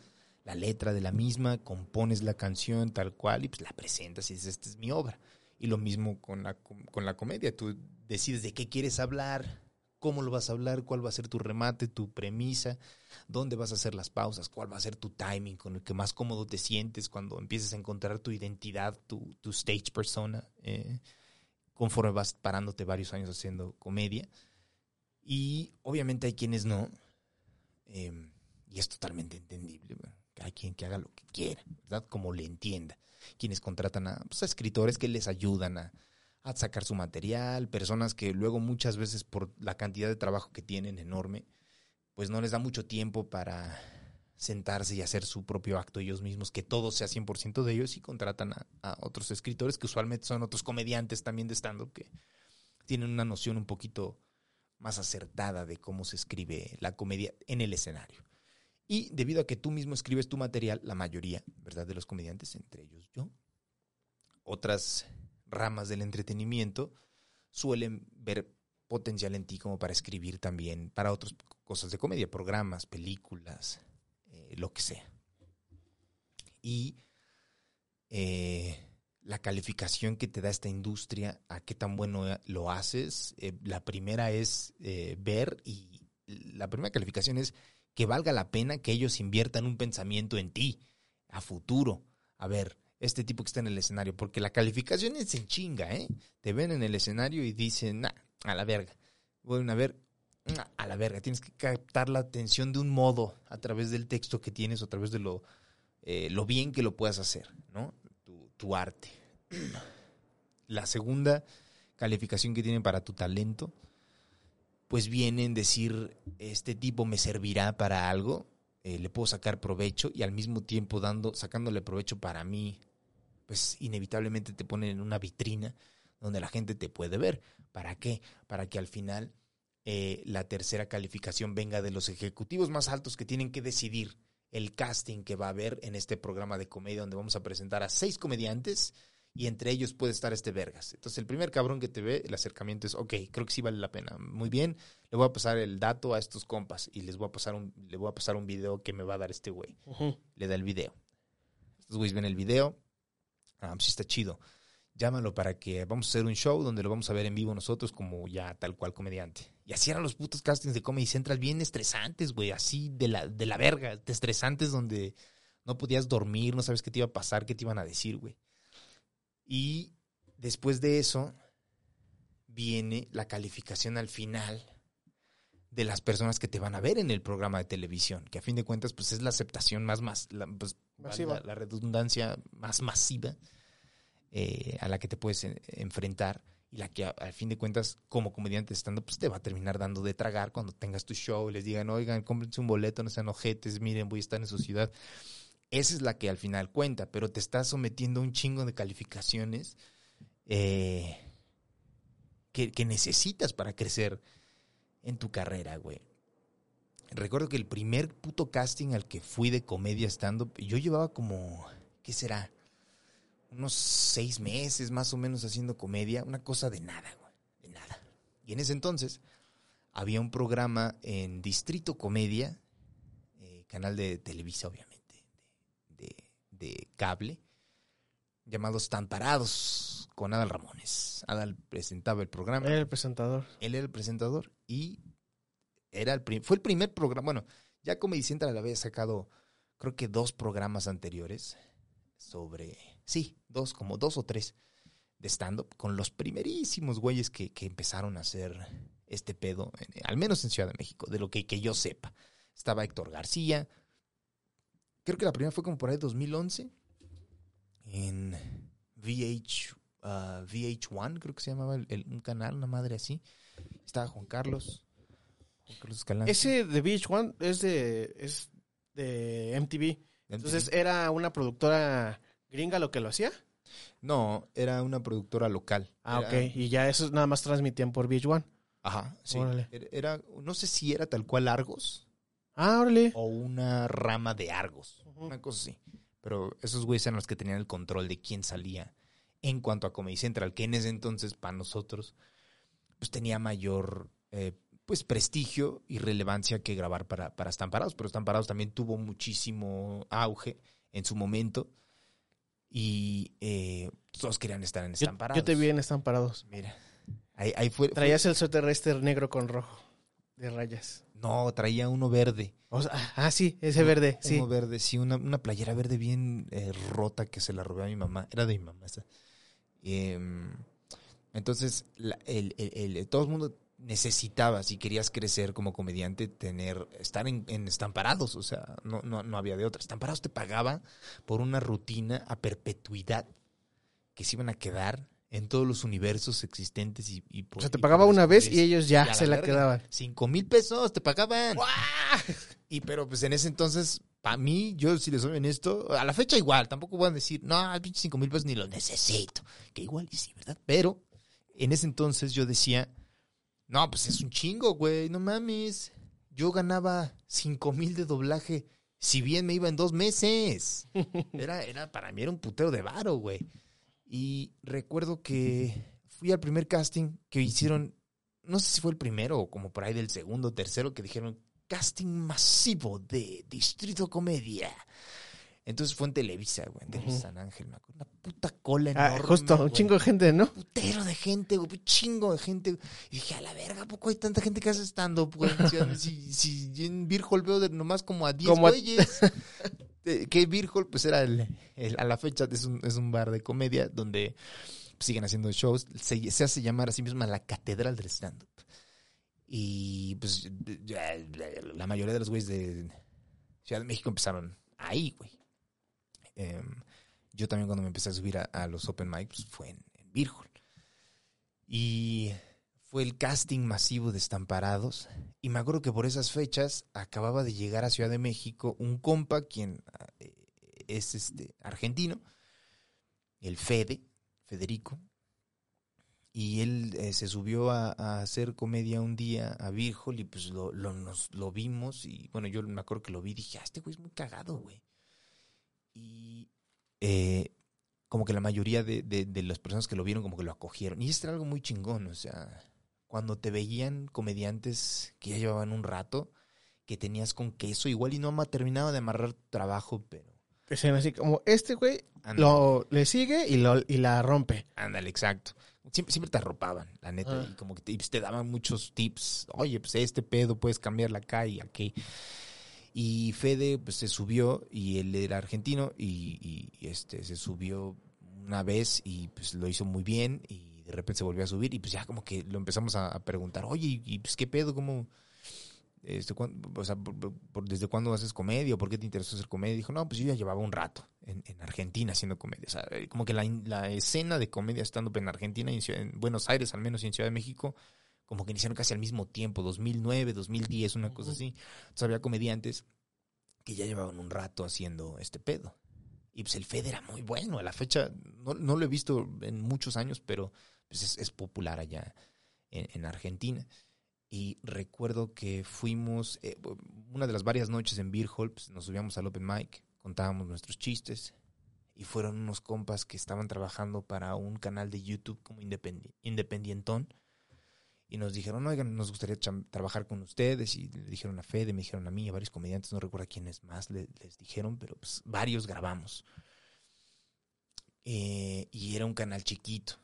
[SPEAKER 1] la letra de la misma, compones la canción tal cual y pues la presentas y dices, esta es mi obra. Y lo mismo con la, con la comedia, tú decides de qué quieres hablar, cómo lo vas a hablar, cuál va a ser tu remate, tu premisa, dónde vas a hacer las pausas, cuál va a ser tu timing, con el que más cómodo te sientes cuando empieces a encontrar tu identidad, tu, tu stage persona, eh, conforme vas parándote varios años haciendo comedia. Y obviamente hay quienes no, eh, y es totalmente entendible. Hay quien que haga lo que quiera, ¿verdad? Como le entienda. Quienes contratan a, pues, escritores que les ayudan a, a sacar su material, personas que luego muchas veces por la cantidad de trabajo que tienen enorme, pues no les da mucho tiempo para sentarse y hacer su propio acto ellos mismos, que todo sea 100% de ellos y contratan a, a otros escritores que usualmente son otros comediantes también de stand-up que tienen una noción un poquito más acertada de cómo se escribe la comedia en el escenario. Y debido a que tú mismo escribes tu material, la mayoría, ¿verdad?, de los comediantes, entre ellos yo, otras ramas del entretenimiento suelen ver potencial en ti como para escribir también para otras cosas de comedia, programas, películas, eh, lo que sea. Y eh, la calificación que te da esta industria, a qué tan bueno lo haces, eh, la primera es eh, ver y la primera calificación es que valga la pena que ellos inviertan un pensamiento en ti a futuro. A ver, este tipo que está en el escenario, porque la calificación es en chinga, ¿eh? Te ven en el escenario y dicen, a la verga. Bueno, a ver, a la verga. Tienes que captar la atención de un modo a través del texto que tienes o a través de lo, eh, lo bien que lo puedas hacer, ¿no? Tu, arte. La segunda calificación que tienen para tu talento, pues viene en decir, este tipo me servirá para algo. eh, le puedo sacar provecho y al mismo tiempo dando, sacándole provecho para mí, pues inevitablemente te ponen en una vitrina donde la gente te puede ver. ¿Para qué? Para que al final eh, la tercera calificación venga de los ejecutivos más altos que tienen que decidir el casting que va a haber en este programa de comedia donde vamos a presentar a seis comediantes y entre ellos puede estar este Vergas. Entonces el primer cabrón que te ve, el acercamiento es, ok, creo que sí vale la pena. Muy bien, le voy a pasar el dato a estos compas y les voy a pasar un, le voy a pasar un video que me va a dar este güey. Le da el video. Estos güeyes ven el video. Ah, pues sí está chido. Llámalo para que vamos a hacer un show donde lo vamos a ver en vivo nosotros como ya tal cual comediante. Y así eran los putos castings de Comedy Central bien estresantes, güey, así de la, de la verga, de estresantes donde no podías dormir, no sabes qué te iba a pasar, qué te iban a decir, güey. Y después de eso viene la calificación al final de las personas que te van a ver en el programa de televisión, que a fin de cuentas pues es la aceptación más, más la, pues,
[SPEAKER 2] Masiva.
[SPEAKER 1] la- la redundancia más masiva eh, a la que te puedes en- enfrentar y la que al fin de cuentas como comediante estando pues te va a terminar dando de tragar cuando tengas tu show, les digan, oigan, cómprense un boleto, no sean ojetes, miren, voy a estar en su ciudad. Esa es la que al final cuenta, pero te estás sometiendo a un chingo de calificaciones eh, que, que necesitas para crecer en tu carrera, güey. Recuerdo que el primer puto casting al que fui de comedia stand-up, yo llevaba como, ¿qué será? Unos seis meses más o menos haciendo comedia, una cosa de nada, güey, de nada. Y en ese entonces había un programa en Distrito Comedia, eh, canal de Televisa, obviamente, de, de- de cable, llamado Estamparados, con Adal Ramones. Adal presentaba el programa
[SPEAKER 2] Era el presentador.
[SPEAKER 1] él era el presentador y era el fue el primer programa. Bueno, ya Comedy Central había sacado, creo que dos programas anteriores sobre, sí, dos, como dos o tres de stand-up, con los primerísimos güeyes que, que empezaron a hacer este pedo, al menos en Ciudad de México, de lo que, que yo sepa. Estaba Héctor García, creo que la primera fue como por ahí 2011, en VH, ah, VH1, creo que se llamaba el- el- un canal, una madre así. Estaba Juan Carlos. Juan Carlos Escalante.
[SPEAKER 2] Ese de Beach One es de, es de MTV. Entonces, ¿era una productora gringa lo que lo hacía?
[SPEAKER 1] No, era una productora local.
[SPEAKER 2] Ah,
[SPEAKER 1] Era-
[SPEAKER 2] ok. Y ya eso nada más transmitían por Beach One.
[SPEAKER 1] Ajá, sí.
[SPEAKER 2] Órale.
[SPEAKER 1] Era, no sé si era tal cual Argos
[SPEAKER 2] Ah, órale.
[SPEAKER 1] o una rama de Argos. Una cosa así. Pero esos güeyes eran los que tenían el control de quién salía en cuanto a Comedy Central, que en ese entonces, para nosotros, pues tenía mayor eh, pues prestigio y relevancia que grabar para, para Estamparados. Pero Estamparados también tuvo muchísimo auge en su momento. Y eh, todos querían estar en Estamparados.
[SPEAKER 2] yo te vi en Estamparados.
[SPEAKER 1] Mira. Ahí, ahí fue, fue-
[SPEAKER 2] Traías el suéter este negro con rojo. De rayas.
[SPEAKER 1] No, traía uno verde.
[SPEAKER 2] O sea, ah, ah, sí, ese verde, sí.
[SPEAKER 1] Uno verde, sí, una, una playera verde bien eh, rota que se la robé a mi mamá. Era de mi mamá esa. Em, entonces, la- el, el- el- todo el mundo necesitaba, si querías crecer como comediante, tener, estar en, en estamparados. O sea, no, no, no había de otra. Estamparados te pagaba por una rutina a perpetuidad que se iban a quedar en todos los universos existentes y, y por-
[SPEAKER 2] O sea, te
[SPEAKER 1] y
[SPEAKER 2] pagaba una vez y ellos ya
[SPEAKER 1] Y
[SPEAKER 2] se la quedaban.
[SPEAKER 1] Cinco mil pesos te pagaban. Y pero pues en ese entonces, para mí, yo si les soy honesto, a la fecha igual, tampoco voy a decir, no, pinche cinco mil pesos ni los necesito. Que igual y sí, ¿verdad? Pero en ese entonces yo decía, no, pues es un chingo, güey, no mames. Yo ganaba cinco mil de doblaje, si bien me iba en dos meses. Era, era, para mí era un putero de varo, güey. Y recuerdo que fui al primer casting que hicieron, no sé si fue el primero o como por ahí del segundo o tercero, que dijeron casting masivo de Distrito Comedia. Entonces fue en Televisa, güey, en Televisa. San Ángel, me acuerdo. Una puta cola
[SPEAKER 2] Ah,
[SPEAKER 1] enorme.
[SPEAKER 2] justo, un
[SPEAKER 1] güey.
[SPEAKER 2] chingo de gente, ¿no?
[SPEAKER 1] Putero de gente, güey, un chingo de gente. güey. Y dije, a la verga, ¿a poco hay tanta gente que hace stand-up, güey? Si, si yo en Hall veo de nomás como a 10
[SPEAKER 2] Como a-
[SPEAKER 1] güeyes. Eh, que Hall, pues era el, el- a la fecha, es un, es un bar de comedia donde siguen haciendo shows. Se, se hace llamar a sí misma la catedral del stand-up. Y pues la mayoría de los güeyes de Ciudad de México empezaron ahí, güey. Em, yo también cuando me empecé a subir a, los open mics pues, fue en, en Hall. Y fue el casting masivo de Estamparados. Y me acuerdo que por esas fechas acababa de llegar a Ciudad de México un compa, quien eh, es este argentino, el Fede, Federico. Y él eh, se subió a, hacer comedia un día a Virgol y pues lo, lo, nos, lo vimos. Y bueno, yo me acuerdo que lo vi y dije, ah, este güey es muy cagado, güey. Y eh, como que la mayoría de, de, de las personas que lo vieron como que lo acogieron. Y esto era algo muy chingón, o sea, cuando te veían comediantes que ya llevaban un rato, que tenías con queso, igual y no ha terminado de amarrar tu trabajo, pero...
[SPEAKER 2] Sean así como este güey lo, le sigue y, lo, y la rompe.
[SPEAKER 1] ándale, exacto. Siempre, siempre te arropaban, la neta,
[SPEAKER 2] Ah.
[SPEAKER 1] y como que te, te daban muchos tips. Oye, pues este pedo puedes cambiarla acá y aquí. Y Fede pues, se subió, y él era argentino, y, este se subió una vez y pues lo hizo muy bien, y de repente se volvió a subir, y pues ya como que lo empezamos a, a preguntar, oye, y, pues qué pedo, cómo, este, o sea, por- ¿desde cuándo haces comedia? ¿O por qué te interesó hacer comedia? Dijo, no, pues yo ya llevaba un rato en, en Argentina haciendo comedia. O sea, como que la, la escena de comedia estando en Argentina, en, Ciudad- en Buenos Aires al menos y en Ciudad de México, como que iniciaron casi al mismo tiempo, 2009, 2010, una cosa así. Entonces había comediantes que ya llevaban un rato haciendo este pedo. Y pues el Fede era muy bueno. A la fecha no, no lo he visto en muchos años, pero pues es, es popular allá en, en Argentina. Y recuerdo que fuimos, eh, una de las varias noches en Beer Hall, pues, nos subíamos al Open Mic, contábamos nuestros chistes. Y fueron unos compas que estaban trabajando para un canal de YouTube como independi- independientón. Y nos dijeron, oigan, nos gustaría trabajar con ustedes. Y le dijeron a Fede, me dijeron a mí, a varios comediantes, no recuerdo quiénes más le- les dijeron, pero pues varios grabamos. Eh, y era un canal chiquito.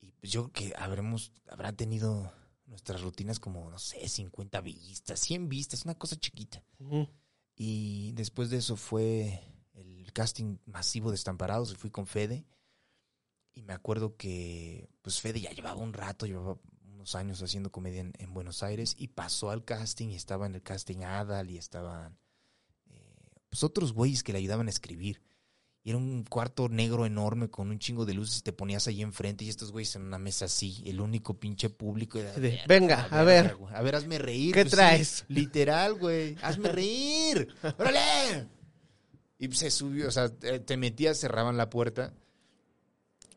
[SPEAKER 1] Y pues yo creo que habremos, habrá tenido nuestras rutinas como, no sé, 50 vistas, 100 vistas, una cosa chiquita.
[SPEAKER 2] Ujú.
[SPEAKER 1] Y después de eso fue el casting masivo de Estamparados y fui con Fede. Y me acuerdo que pues Fede ya llevaba un rato, llevaba unos años haciendo comedia en, en Buenos Aires y pasó al casting y estaba en el casting Adal y estaban eh, pues otros güeyes que le ayudaban a escribir. Y era un cuarto negro enorme con un chingo de luces y te ponías ahí enfrente y estos güeyes en una mesa así, el único pinche público. Era,
[SPEAKER 2] De, venga, a ver.
[SPEAKER 1] A ver, hazme reír.
[SPEAKER 2] ¿Qué
[SPEAKER 1] pues sí,
[SPEAKER 2] traes?
[SPEAKER 1] literal, güey. Hazme reír. ¡Órale! Y se subió, o sea, te metías, cerraban la puerta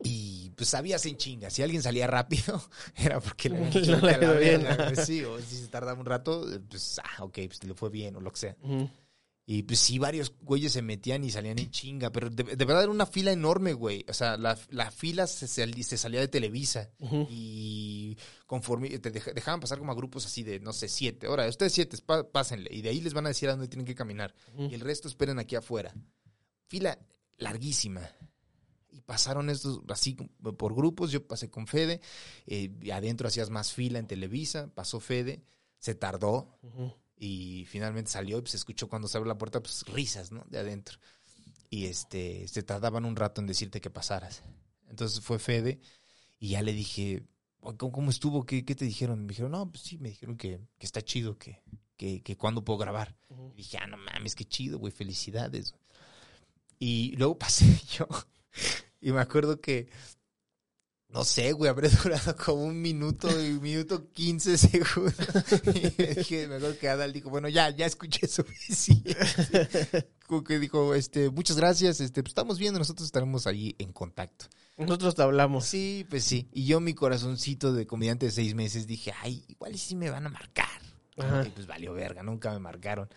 [SPEAKER 1] y pues sabías en chinga. Si alguien salía rápido, era porque le habían
[SPEAKER 2] No le
[SPEAKER 1] "Vete a la
[SPEAKER 2] iba bien".
[SPEAKER 1] verga, güey. Sí, o si se tardaba un rato, eh, pues, ah, ok, pues le fue bien o lo que sea. Y pues sí, varios güeyes se metían y salían en chinga, pero de, de verdad era una fila enorme, güey. O sea, la, la fila se, sal- se salía de Televisa y conforme te deja- dejaban pasar como a grupos así de, no sé, siete. Ahora, ustedes siete, pásenle. Y de ahí les van a decir a dónde tienen que caminar. Y el resto esperen aquí afuera. Fila larguísima. Pasaron estos así por grupos. Yo pasé con Fede. eh, y adentro hacías más fila en Televisa. Pasó Fede. Se tardó. Y finalmente salió y pues, se escuchó cuando se abrió la puerta, pues risas, ¿no? De adentro. Y este, se tardaban un rato en decirte que pasaras. Entonces fue Fede y ya le dije, "Oye, ¿cómo, cómo estuvo? ¿Qué, qué te dijeron? Me dijeron, no, pues sí, me dijeron que, que está chido, que, que, que cuándo puedo grabar. Y dije, ah, no mames, qué chido, güey, felicidades. Y luego pasé yo y me acuerdo que, no sé, güey, habré durado como un minuto y un minuto quince segundos. Y me dije, me acuerdo que Adal dijo, bueno, ya, ya escuché suficiente. Como que dijo, este, muchas gracias, este, pues estamos viendo, nosotros estaremos ahí en contacto.
[SPEAKER 2] Nosotros te hablamos.
[SPEAKER 1] Sí, pues sí. Y yo, mi corazoncito de comediante de seis meses, dije, ay, igual sí me van a marcar.
[SPEAKER 2] Ajá.
[SPEAKER 1] Y pues valió verga, nunca me marcaron.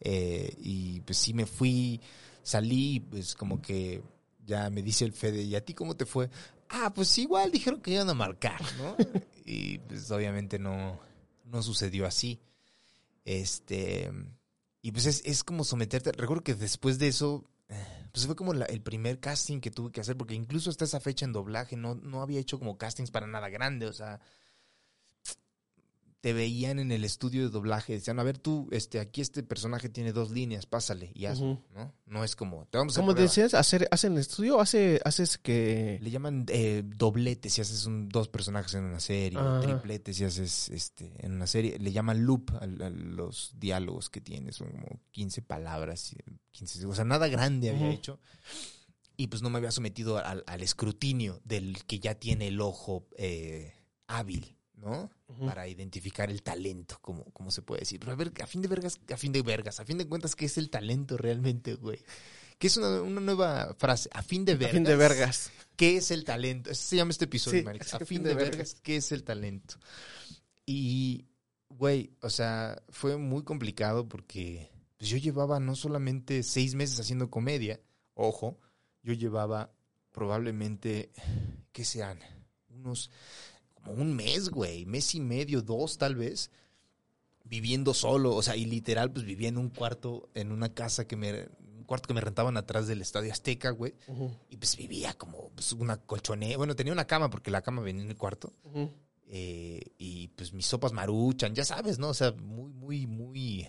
[SPEAKER 1] Eh, y pues sí me fui, salí, pues como que ya me dice el Fede, ¿y a ti cómo te fue? Ah, pues igual dijeron que iban a marcar, ¿no? y pues obviamente no, no sucedió así. Este, y pues es, es como someterte. Recuerdo que después de eso, pues fue como la- el primer casting que tuve que hacer, porque incluso hasta esa fecha en doblaje no, no había hecho como castings para nada grande, o sea, te veían en el estudio de doblaje, decían, a ver tú, este, aquí este personaje tiene dos líneas, pásale y hazlo. ¿no? No es como, te vamos a hacer
[SPEAKER 2] ¿Cómo
[SPEAKER 1] prueba.
[SPEAKER 2] decías? ¿Hacer, ¿Hacen estudio o hace, haces que...?
[SPEAKER 1] Le llaman eh, doblete si haces un- dos personajes en una serie,
[SPEAKER 2] Ajá.
[SPEAKER 1] triplete si haces este, en una serie. Le llaman loop a, a los diálogos que tiene, son como 15 palabras, y 15, o sea, nada grande había hecho. Y pues no me había sometido al, al escrutinio del que ya tiene el ojo eh, hábil, ¿no? Para identificar el talento, como, como se puede decir. Pero a ver, a fin de vergas, a fin de vergas, a fin de cuentas, ¿qué es el talento realmente, güey? Que es una, una nueva frase, a fin de
[SPEAKER 2] A
[SPEAKER 1] vergas.
[SPEAKER 2] fin de vergas.
[SPEAKER 1] ¿Qué es el talento? Ese se llama este episodio,
[SPEAKER 2] Sí,
[SPEAKER 1] A fin de vergas, ¿qué es el talento? Y, güey, o sea, fue muy complicado porque pues, yo llevaba no solamente seis meses haciendo comedia, ojo, yo llevaba probablemente, ¿qué sean? Unos, como un mes, güey, mes y medio, dos tal vez, viviendo solo, o sea, y literal, pues vivía en un cuarto, en una casa que me, un cuarto que me rentaban atrás del Estadio Azteca, güey. Y pues vivía como pues, una colchonera. Bueno, tenía una cama porque la cama venía en el cuarto. Eh, y pues mis sopas maruchan, ya sabes, ¿no? O sea, muy, muy, muy,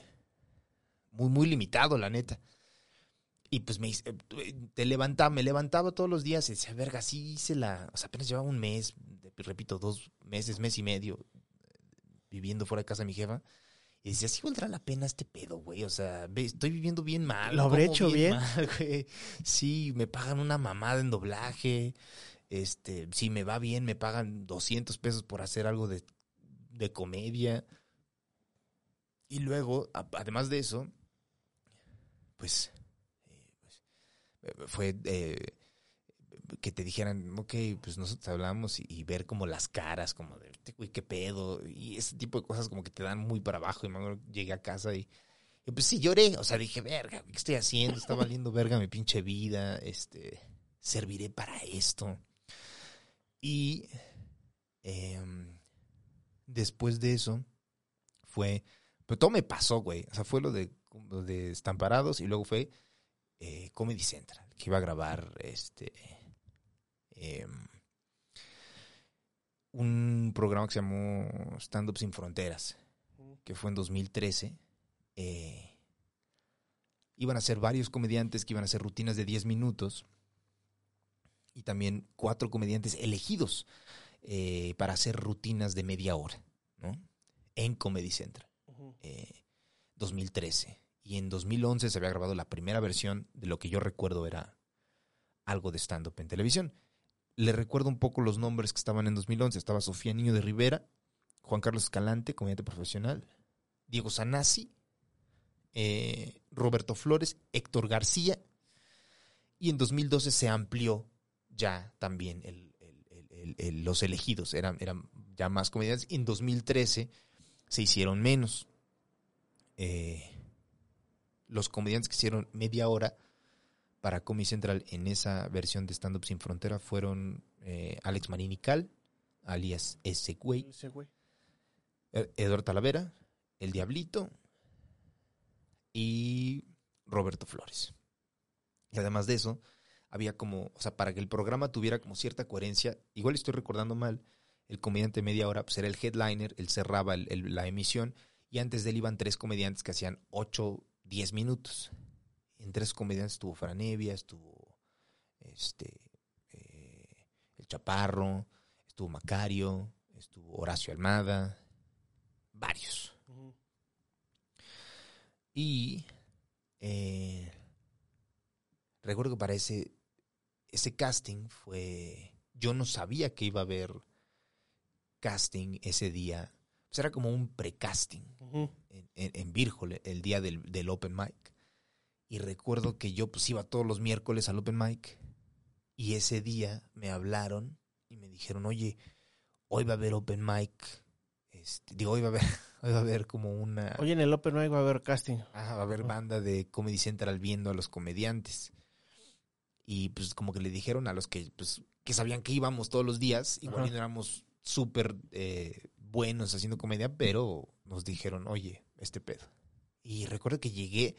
[SPEAKER 1] muy, muy limitado, la neta. Y pues me hice- te levantaba, me levantaba todos los días y decía, verga, sí hice la. O sea, apenas llevaba un mes, repito, dos meses, mes y medio, viviendo fuera de casa de mi jefa. Y decía, sí valdrá la pena este pedo, güey. O sea, ve, estoy viviendo bien mal.
[SPEAKER 2] ¿Lo habré hecho bien?
[SPEAKER 1] mal, güey. Sí, me pagan una mamada en doblaje. Este, si me va bien, me pagan 200 pesos por hacer algo de, de comedia. Y luego, a- además de eso, pues, eh, pues, eh, fue eh, que te dijeran, ok, pues nosotros hablamos y, ver como las caras, como de, "Este güey, qué pedo, y ese tipo de cosas como que te dan muy para abajo. Y me llegué a casa y, y pues sí, lloré, o sea, dije, verga, ¿qué estoy haciendo? Está valiendo verga mi pinche vida, este, serviré para esto. Y em, después de eso, fue, pero todo me pasó, güey, o sea, fue lo de, lo de Estamparados y luego fue eh, Comedy Central, que iba a grabar este em, un programa que se llamó Stand Up Sin Fronteras, que fue en 2013. Eh, iban a ser varios comediantes que iban a hacer rutinas de 10 minutos y también cuatro comediantes elegidos eh, para hacer rutinas de media hora, ¿no? En Comedy Central
[SPEAKER 2] Ujú.
[SPEAKER 1] eh, 2013. Y en 2011 se había grabado la primera versión de lo que yo recuerdo era algo de stand-up en televisión. Le recuerdo un poco los nombres que estaban en 2011. Estaba Sofía Niño de Rivera, Juan Carlos Escalante, comediante profesional, Diego Sanasi, eh, Roberto Flores, Héctor García. Y en 2012 se amplió ya también el- los elegidos. Eran, eran ya más comediantes. En 2013 se hicieron menos. Eh, los comediantes que hicieron media hora para Comedy Central en esa versión de Stand Up Sin Frontera fueron eh, Alex Marinical, alias ese güey,
[SPEAKER 2] Ese güey.
[SPEAKER 1] Ed- Eduardo Talavera, El Diablito y Roberto Flores. Y además de eso, había como, o sea, para que el programa tuviera como cierta coherencia, igual estoy recordando mal, el comediante media hora pues era el headliner, él cerraba el- el- la emisión y antes de él iban tres comediantes que hacían 8, 10 minutos. En tres comediantes estuvo Franevia, estuvo este, eh, El Chaparro, estuvo Macario, estuvo Horacio Almada, varios. Y eh, recuerdo que para ese, ese casting fue. Yo no sabía que iba a haber casting ese día. Pues era como un pre-casting
[SPEAKER 2] Ujú.
[SPEAKER 1] en, en, en Virgol, el día del, del open mic. Y recuerdo que yo pues iba todos los miércoles al open mic. Y ese día me hablaron y me dijeron, oye, hoy va a haber open mic. Este, digo, hoy va a haber, hoy va a haber como una.
[SPEAKER 2] Oye, en el Open Mic va a haber casting.
[SPEAKER 1] Ajá, va a haber banda de Comedy Central viendo a los comediantes. Y pues como que le dijeron a los que pues que sabían que íbamos todos los días, igual
[SPEAKER 2] Ajá.
[SPEAKER 1] no éramos súper eh, buenos haciendo comedia, pero nos dijeron, oye, este pedo. Y recuerdo que llegué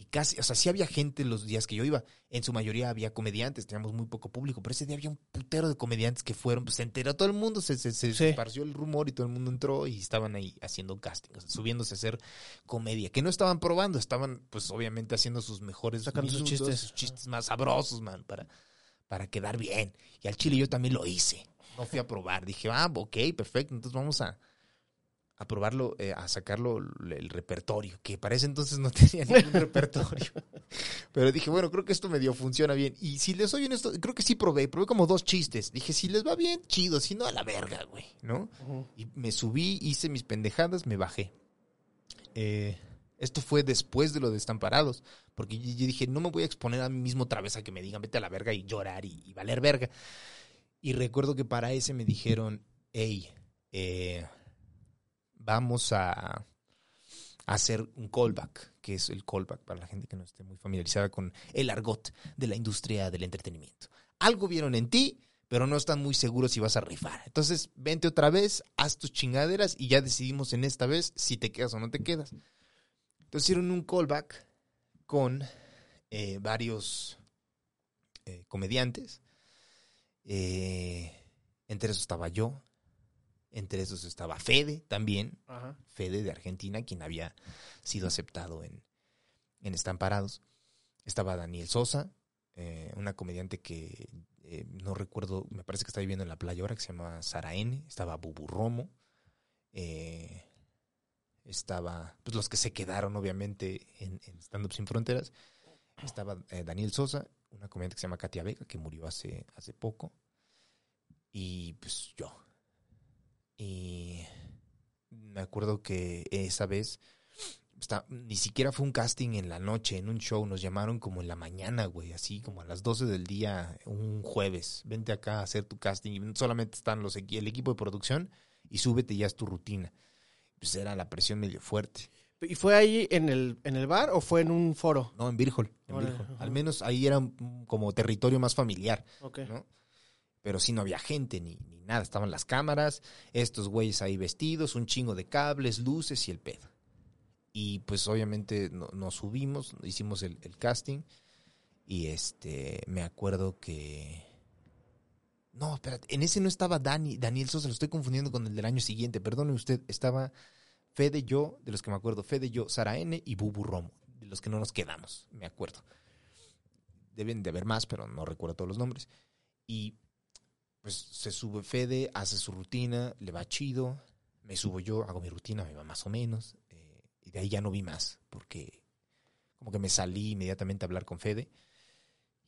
[SPEAKER 1] y casi, o sea, sí había gente los días que yo iba. En su mayoría había comediantes, teníamos muy poco público, pero ese día había un putero de comediantes que fueron, pues se enteró todo el mundo, se, se, se
[SPEAKER 2] Sí.
[SPEAKER 1] esparció el rumor y todo el mundo entró y estaban ahí haciendo casting, o sea, subiéndose a hacer comedia, que no estaban probando, estaban pues obviamente haciendo sus mejores
[SPEAKER 2] Sacando sus
[SPEAKER 1] minutos,
[SPEAKER 2] chistes.
[SPEAKER 1] sus chistes más sabrosos, man, para, para quedar bien. Y al chile yo también lo hice. No fui a probar, dije, ah, ok, perfecto, entonces vamos a, a probarlo, eh, a sacarlo el, repertorio, que para ese entonces no tenía ningún repertorio. Pero dije, bueno, creo que esto medio funciona bien. Y si les soy honesto, creo que sí probé, probé como dos chistes. Dije, si les va bien, chido, si no, a la verga, güey, ¿no? Y me subí, hice mis pendejadas, me bajé. Eh, esto fue después de lo de Estamparados, porque yo, yo dije, no me voy a exponer a mí mismo otra vez a que me digan vete a la verga y llorar y, y valer verga. Y recuerdo que para ese me dijeron, hey, eh, vamos a, hacer un callback, que es el callback para la gente que no esté muy familiarizada con el argot de la industria del entretenimiento. Algo vieron en ti, pero no están muy seguros si vas a rifar. Entonces, vente otra vez, haz tus chingaderas y ya decidimos en esta vez si te quedas o no te quedas. Entonces hicieron un callback con eh, varios eh, comediantes. Eh, entre esos estaba yo. Entre esos estaba Fede también.
[SPEAKER 2] Ajá.
[SPEAKER 1] Fede de Argentina, quien había sido aceptado en, en Estamparados. Estaba Daniel Sosa, eh, una comediante que eh, no recuerdo, me parece que está viviendo en la playa ahora, que se llama Sara N. Estaba Bubu Romo. eh, estaba, pues los que se quedaron obviamente en, en Stand Up Sin Fronteras. Estaba Daniel Sosa, una comediante que se llama Katia Vega, que murió hace, hace poco. Y pues yo. Y me acuerdo que esa vez está, ni siquiera fue un casting en la noche, en un show, nos llamaron como en la mañana, güey, así como a las 12 del día, un jueves. Vente acá a hacer tu casting. Y solamente están los, el equipo de producción y súbete, ya es tu rutina. Pues era la presión medio fuerte.
[SPEAKER 2] ¿Y fue ahí en el, en el bar o fue en un foro?
[SPEAKER 1] No, en Virgol. En Virgol. Al menos ahí era como territorio más familiar.
[SPEAKER 2] Ok.
[SPEAKER 1] ¿no? Pero sí no había gente ni, ni nada. Estaban las cámaras, estos güeyes ahí vestidos, un chingo de cables, luces y el pedo. Y pues obviamente no- nos subimos, hicimos el, el casting. Y este, me acuerdo que. No, espérate, en ese no estaba Dani, Daniel Sosa, lo estoy confundiendo con el del año siguiente. Perdone usted, estaba Fede, yo, de los que me acuerdo, Fede, yo, Sara N y Bubu Romo, de los que no nos quedamos, me acuerdo. Deben de haber más, pero no recuerdo todos los nombres. Y pues se sube Fede, hace su rutina, le va chido, me subo yo, hago mi rutina, me va más o menos, eh, y de ahí ya no vi más, porque como que me salí inmediatamente a hablar con Fede,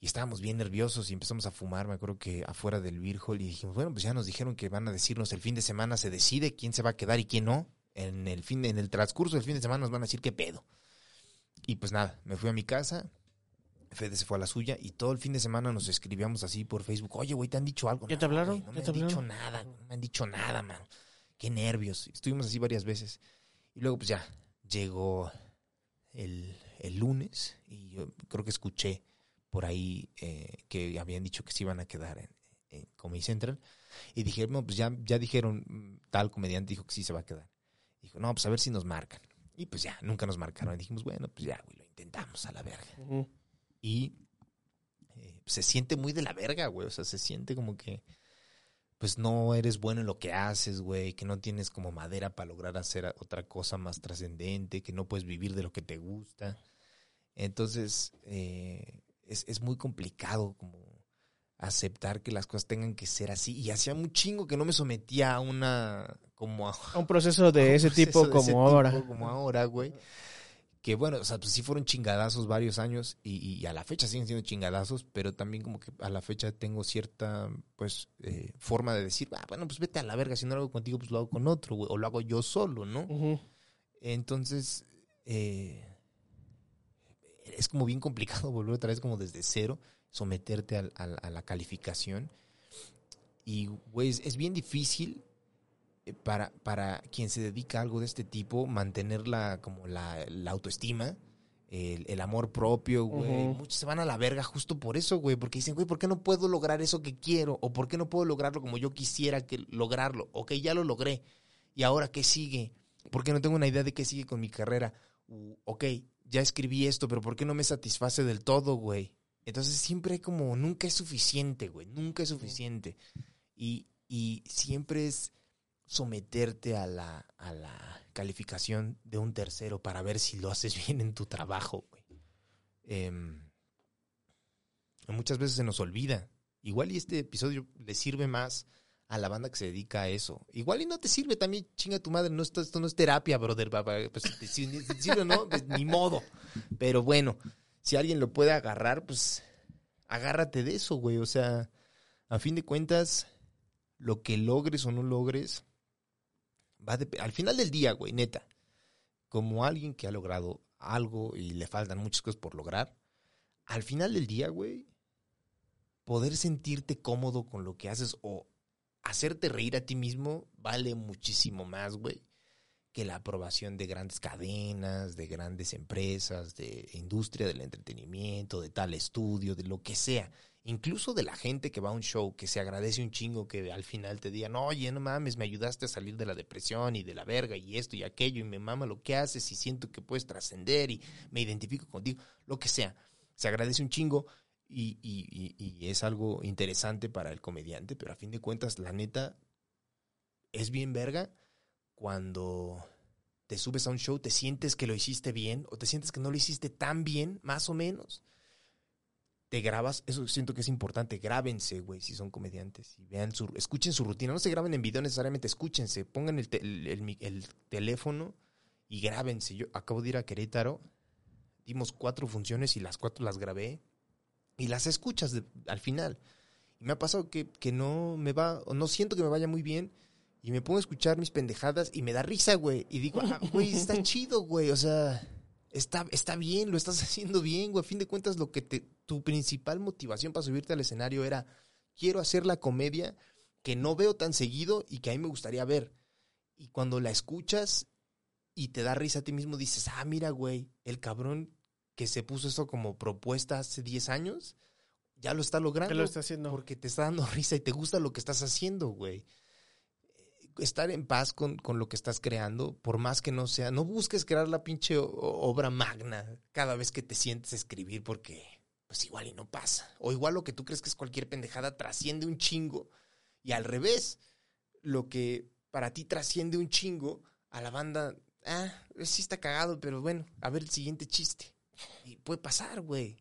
[SPEAKER 1] y estábamos bien nerviosos y empezamos a fumar, me acuerdo que afuera del Virgol, y dijimos, bueno, pues ya nos dijeron que van a decirnos el fin de semana se decide quién se va a quedar y quién no, en el, fin, en el transcurso del fin de semana nos van a decir qué pedo. Y pues nada, me fui a mi casa, Fede se fue a la suya y todo el fin de semana nos escribíamos así por Facebook. Oye, güey, ¿te han dicho algo?
[SPEAKER 2] ¿Ya te
[SPEAKER 1] "No,
[SPEAKER 2] hablaron?
[SPEAKER 1] no
[SPEAKER 2] ¿Ya
[SPEAKER 1] me han dicho
[SPEAKER 2] hablaron?"
[SPEAKER 1] nada, no me han dicho nada, man. Qué nervios. Estuvimos así varias veces. Y luego, pues ya, llegó el, el lunes y yo creo que escuché por ahí eh, que habían dicho que se iban a quedar en, en Comedy Central. Y dije, no, pues ya, ya dijeron, mm, tal comediante dijo que sí se va a quedar. Dijo, no, pues a ver si nos marcan. Y pues ya, nunca nos marcaron. Y dijimos, bueno, pues ya, güey, lo intentamos a la verga. Y eh, se siente muy de la verga, güey. O sea, se siente como que, pues no eres bueno en lo que haces, güey. Que no tienes como madera para lograr hacer otra cosa más trascendente. Que no puedes vivir de lo que te gusta. Entonces, eh, es, es muy complicado como aceptar que las cosas tengan que ser así. Y hacía muy chingo que no me sometía a una, como a,
[SPEAKER 2] A un proceso de
[SPEAKER 1] un
[SPEAKER 2] ese
[SPEAKER 1] proceso
[SPEAKER 2] tipo
[SPEAKER 1] de
[SPEAKER 2] como
[SPEAKER 1] ese
[SPEAKER 2] ahora.
[SPEAKER 1] tipo como ahora, güey. Que bueno, o sea, pues sí fueron chingadazos varios años y, y a la fecha siguen siendo chingadazos, pero también como que a la fecha tengo cierta, pues, eh, forma de decir, ah, bueno, pues vete a la verga, si no lo hago contigo, pues lo hago con otro, güey, o lo hago yo solo, ¿no? Entonces, eh, es como bien complicado volver otra vez como desde cero, someterte a, la calificación. Y, güey, es, es bien difícil para, para quien se dedica a algo de este tipo mantener la, como la, la autoestima, el, el amor propio, güey. Muchos se van a la verga justo por eso, güey, porque dicen, güey, ¿por qué no puedo lograr eso que quiero? ¿O por qué no puedo lograrlo como yo quisiera que lograrlo? Ok, ya lo logré. ¿Y ahora qué sigue? porque no tengo una idea de qué sigue con mi carrera. U, ok, ya escribí esto, pero ¿por qué no me satisface del todo, güey? Entonces siempre hay como, nunca es suficiente, güey, nunca es suficiente. Y, y siempre es someterte a la, a la calificación de un tercero para ver si lo haces bien en tu trabajo, güey. Em, muchas veces se nos olvida. Igual y este episodio le sirve más a la banda que se dedica a eso. Igual y no te sirve también, chinga tu madre, no, esto, esto no es terapia, brother. Pues, si, te sirve no, pues, ni modo. Pero bueno, si alguien lo puede agarrar, pues agárrate de eso, güey. O sea, a fin de cuentas, lo que logres o no logres, al final del día, güey, neta, como alguien que ha logrado algo y le faltan muchas cosas por lograr, al final del día, güey, poder sentirte cómodo con lo que haces o hacerte reír a ti mismo vale muchísimo más, güey, que la aprobación de grandes cadenas, de grandes empresas, de industria del entretenimiento, de tal estudio, de lo que sea. Incluso de la gente que va a un show, que se agradece un chingo, que al final te digan, oye, no mames, me ayudaste a salir de la depresión y de la verga y esto y aquello, y me mama lo que haces y siento que puedes trascender y me identifico contigo, lo que sea. Se agradece un chingo y, y- y- y es algo interesante para el comediante, pero a fin de cuentas, la neta, es bien verga cuando te subes a un show, te sientes que lo hiciste bien o te sientes que no lo hiciste tan bien, más o menos. Te grabas, eso siento que es importante, grábense, güey, si son comediantes, y vean su, escuchen su rutina, no se graben en video necesariamente, escúchense, pongan el, te- el- el teléfono y grábense. Yo acabo de ir a Querétaro, dimos cuatro funciones y las cuatro las grabé y las escuchas de- al final. Y me ha pasado que, que no me va, o no siento que me vaya muy bien y me pongo a escuchar mis pendejadas y me da risa, güey. Y digo, ah, güey, está chido, güey. O sea, está, está bien, lo estás haciendo bien, güey. A fin de cuentas, lo que te, tu principal motivación para subirte al escenario era, quiero hacer la comedia que no veo tan seguido y que a mí me gustaría ver. Y cuando la escuchas y te da risa a ti mismo, dices, ah, mira, güey, el cabrón que se puso eso como propuesta hace 10 años, ya lo está logrando.
[SPEAKER 2] ¿Qué lo está haciendo?
[SPEAKER 1] Porque te está dando risa y te gusta lo que estás haciendo, güey. Estar en paz con, con lo que estás creando, por más que no sea, no busques crear la pinche obra magna cada vez que te sientes a escribir, porque pues igual y no pasa. O igual lo que tú crees que es cualquier pendejada trasciende un chingo. Y al revés, lo que para ti trasciende un chingo, a la banda, ah, sí está cagado, pero bueno, a ver el siguiente chiste. Y puede pasar, güey.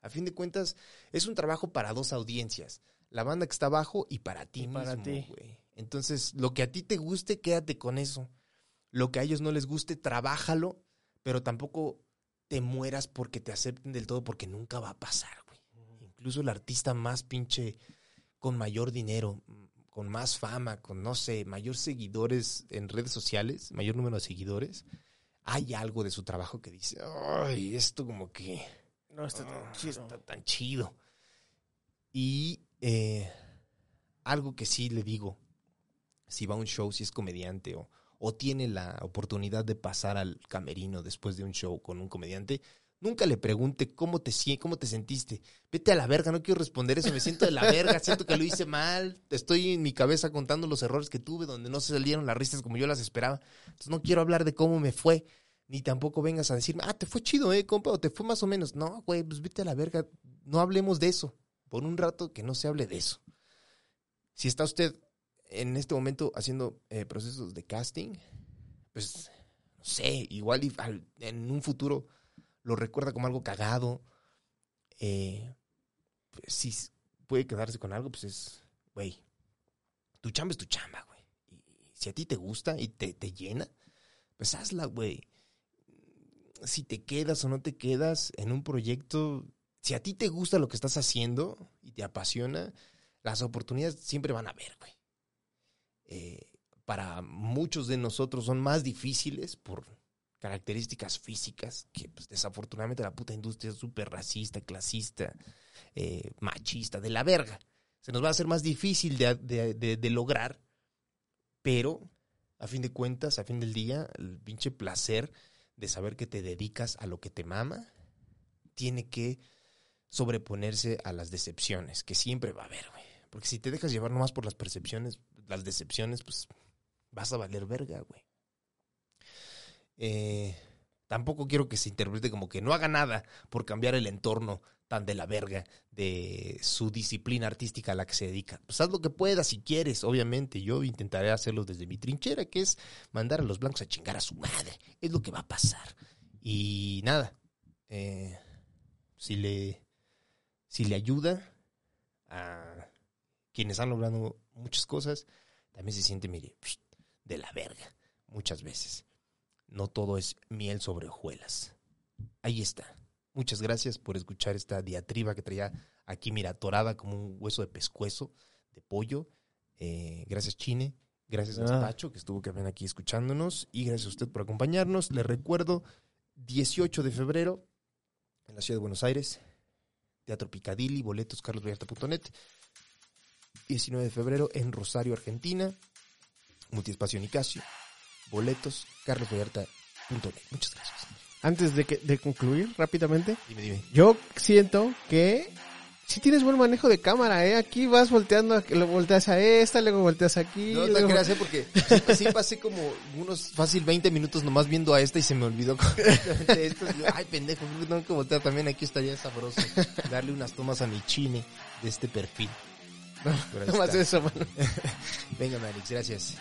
[SPEAKER 1] A fin de cuentas, es un trabajo para dos audiencias. La banda que está abajo y para ti
[SPEAKER 2] Y para
[SPEAKER 1] mismo,
[SPEAKER 2] ti.
[SPEAKER 1] güey. Entonces, lo que a ti te guste, quédate con eso. Lo que a ellos no les guste, trabájalo, pero tampoco te mueras porque te acepten del todo, porque nunca va a pasar, güey. Incluso el artista más pinche, con mayor dinero, con más fama, con, no sé, mayor seguidores en redes sociales, mayor número de seguidores, hay algo de su trabajo que dice, ay, esto como que
[SPEAKER 2] No está tan
[SPEAKER 1] ah,
[SPEAKER 2] chido.
[SPEAKER 1] está tan chido. Y eh, algo que sí le digo, si va a un show, si es comediante o, o tiene la oportunidad de pasar al camerino después de un show con un comediante, nunca le pregunte cómo te, cómo te sentiste. Vete a la verga, no quiero responder eso, me siento de la verga, siento que lo hice mal, estoy en mi cabeza contando los errores que tuve donde no se salieron las risas como yo las esperaba. Entonces no quiero hablar de cómo me fue, ni tampoco vengas a decirme, ah, te fue chido, eh, compa, o te fue más o menos. No, güey, pues vete a la verga, no hablemos de eso. Por un rato que no se hable de eso. Si está usted en este momento haciendo eh, procesos de casting, pues, no sé, igual en un futuro lo recuerda como algo cagado. Eh, pues, si puede quedarse con algo, pues es, güey, tu chamba es tu chamba, güey. Y si a ti te gusta y te, te llena, pues hazla, güey. Si te quedas o no te quedas en un proyecto, si a ti te gusta lo que estás haciendo y te apasiona, las oportunidades siempre van a haber, güey. Eh, para muchos de nosotros son más difíciles por características físicas, que pues, desafortunadamente la puta industria es súper racista, clasista, eh, machista, de la verga. Se nos va a hacer más difícil de, de- lograr, pero a fin de cuentas, a fin del día, el pinche placer de saber que te dedicas a lo que te mama, tiene que sobreponerse a las decepciones, que siempre va a haber, güey. Porque si te dejas llevar nomás por las percepciones, las decepciones, pues vas a valer verga, güey. Eh, tampoco quiero que se interprete como que no haga nada por cambiar el entorno tan de la verga de su disciplina artística a la que se dedica. Pues haz lo que puedas si quieres, obviamente. Yo intentaré hacerlo desde mi trinchera, que es mandar a los blancos a chingar a su madre. Es lo que va a pasar. Y nada, eh, si le si le ayuda a quienes han logrado muchas cosas, también se siente, mire, de la verga, muchas veces. No todo es miel sobre hojuelas. Ahí está. Muchas gracias por escuchar esta diatriba que traía aquí, mira, torada como un hueso de pescuezo, de pollo. Eh, gracias, Chine. Gracias a
[SPEAKER 2] Ah.
[SPEAKER 1] Pacho, que estuvo también aquí escuchándonos. Y gracias a usted por acompañarnos. Le recuerdo, 18 de febrero, en la ciudad de Buenos Aires, Teatro Picadilly, boletos carlosvallarta.net. 19 de febrero en Rosario, Argentina, Multiespacio Nicasio, boletos carlosvallarta.net. Muchas gracias.
[SPEAKER 2] Antes de, que, de concluir rápidamente,
[SPEAKER 1] Dime, dime.
[SPEAKER 2] yo siento que si tienes buen manejo de cámara, ¿eh? Aquí vas volteando, lo volteas a esta, luego volteas aquí.
[SPEAKER 1] No
[SPEAKER 2] luego-
[SPEAKER 1] creas, ¿eh? porque sí, sí pasé como unos fácil 20 minutos nomás viendo a esta y se me olvidó completamente esto. Yo, Ay, pendejo, tengo que voltear también. Aquí estaría sabroso darle unas tomas a mi chine de este perfil.
[SPEAKER 2] Nada más eso, mano.
[SPEAKER 1] Venga, Manix, gracias.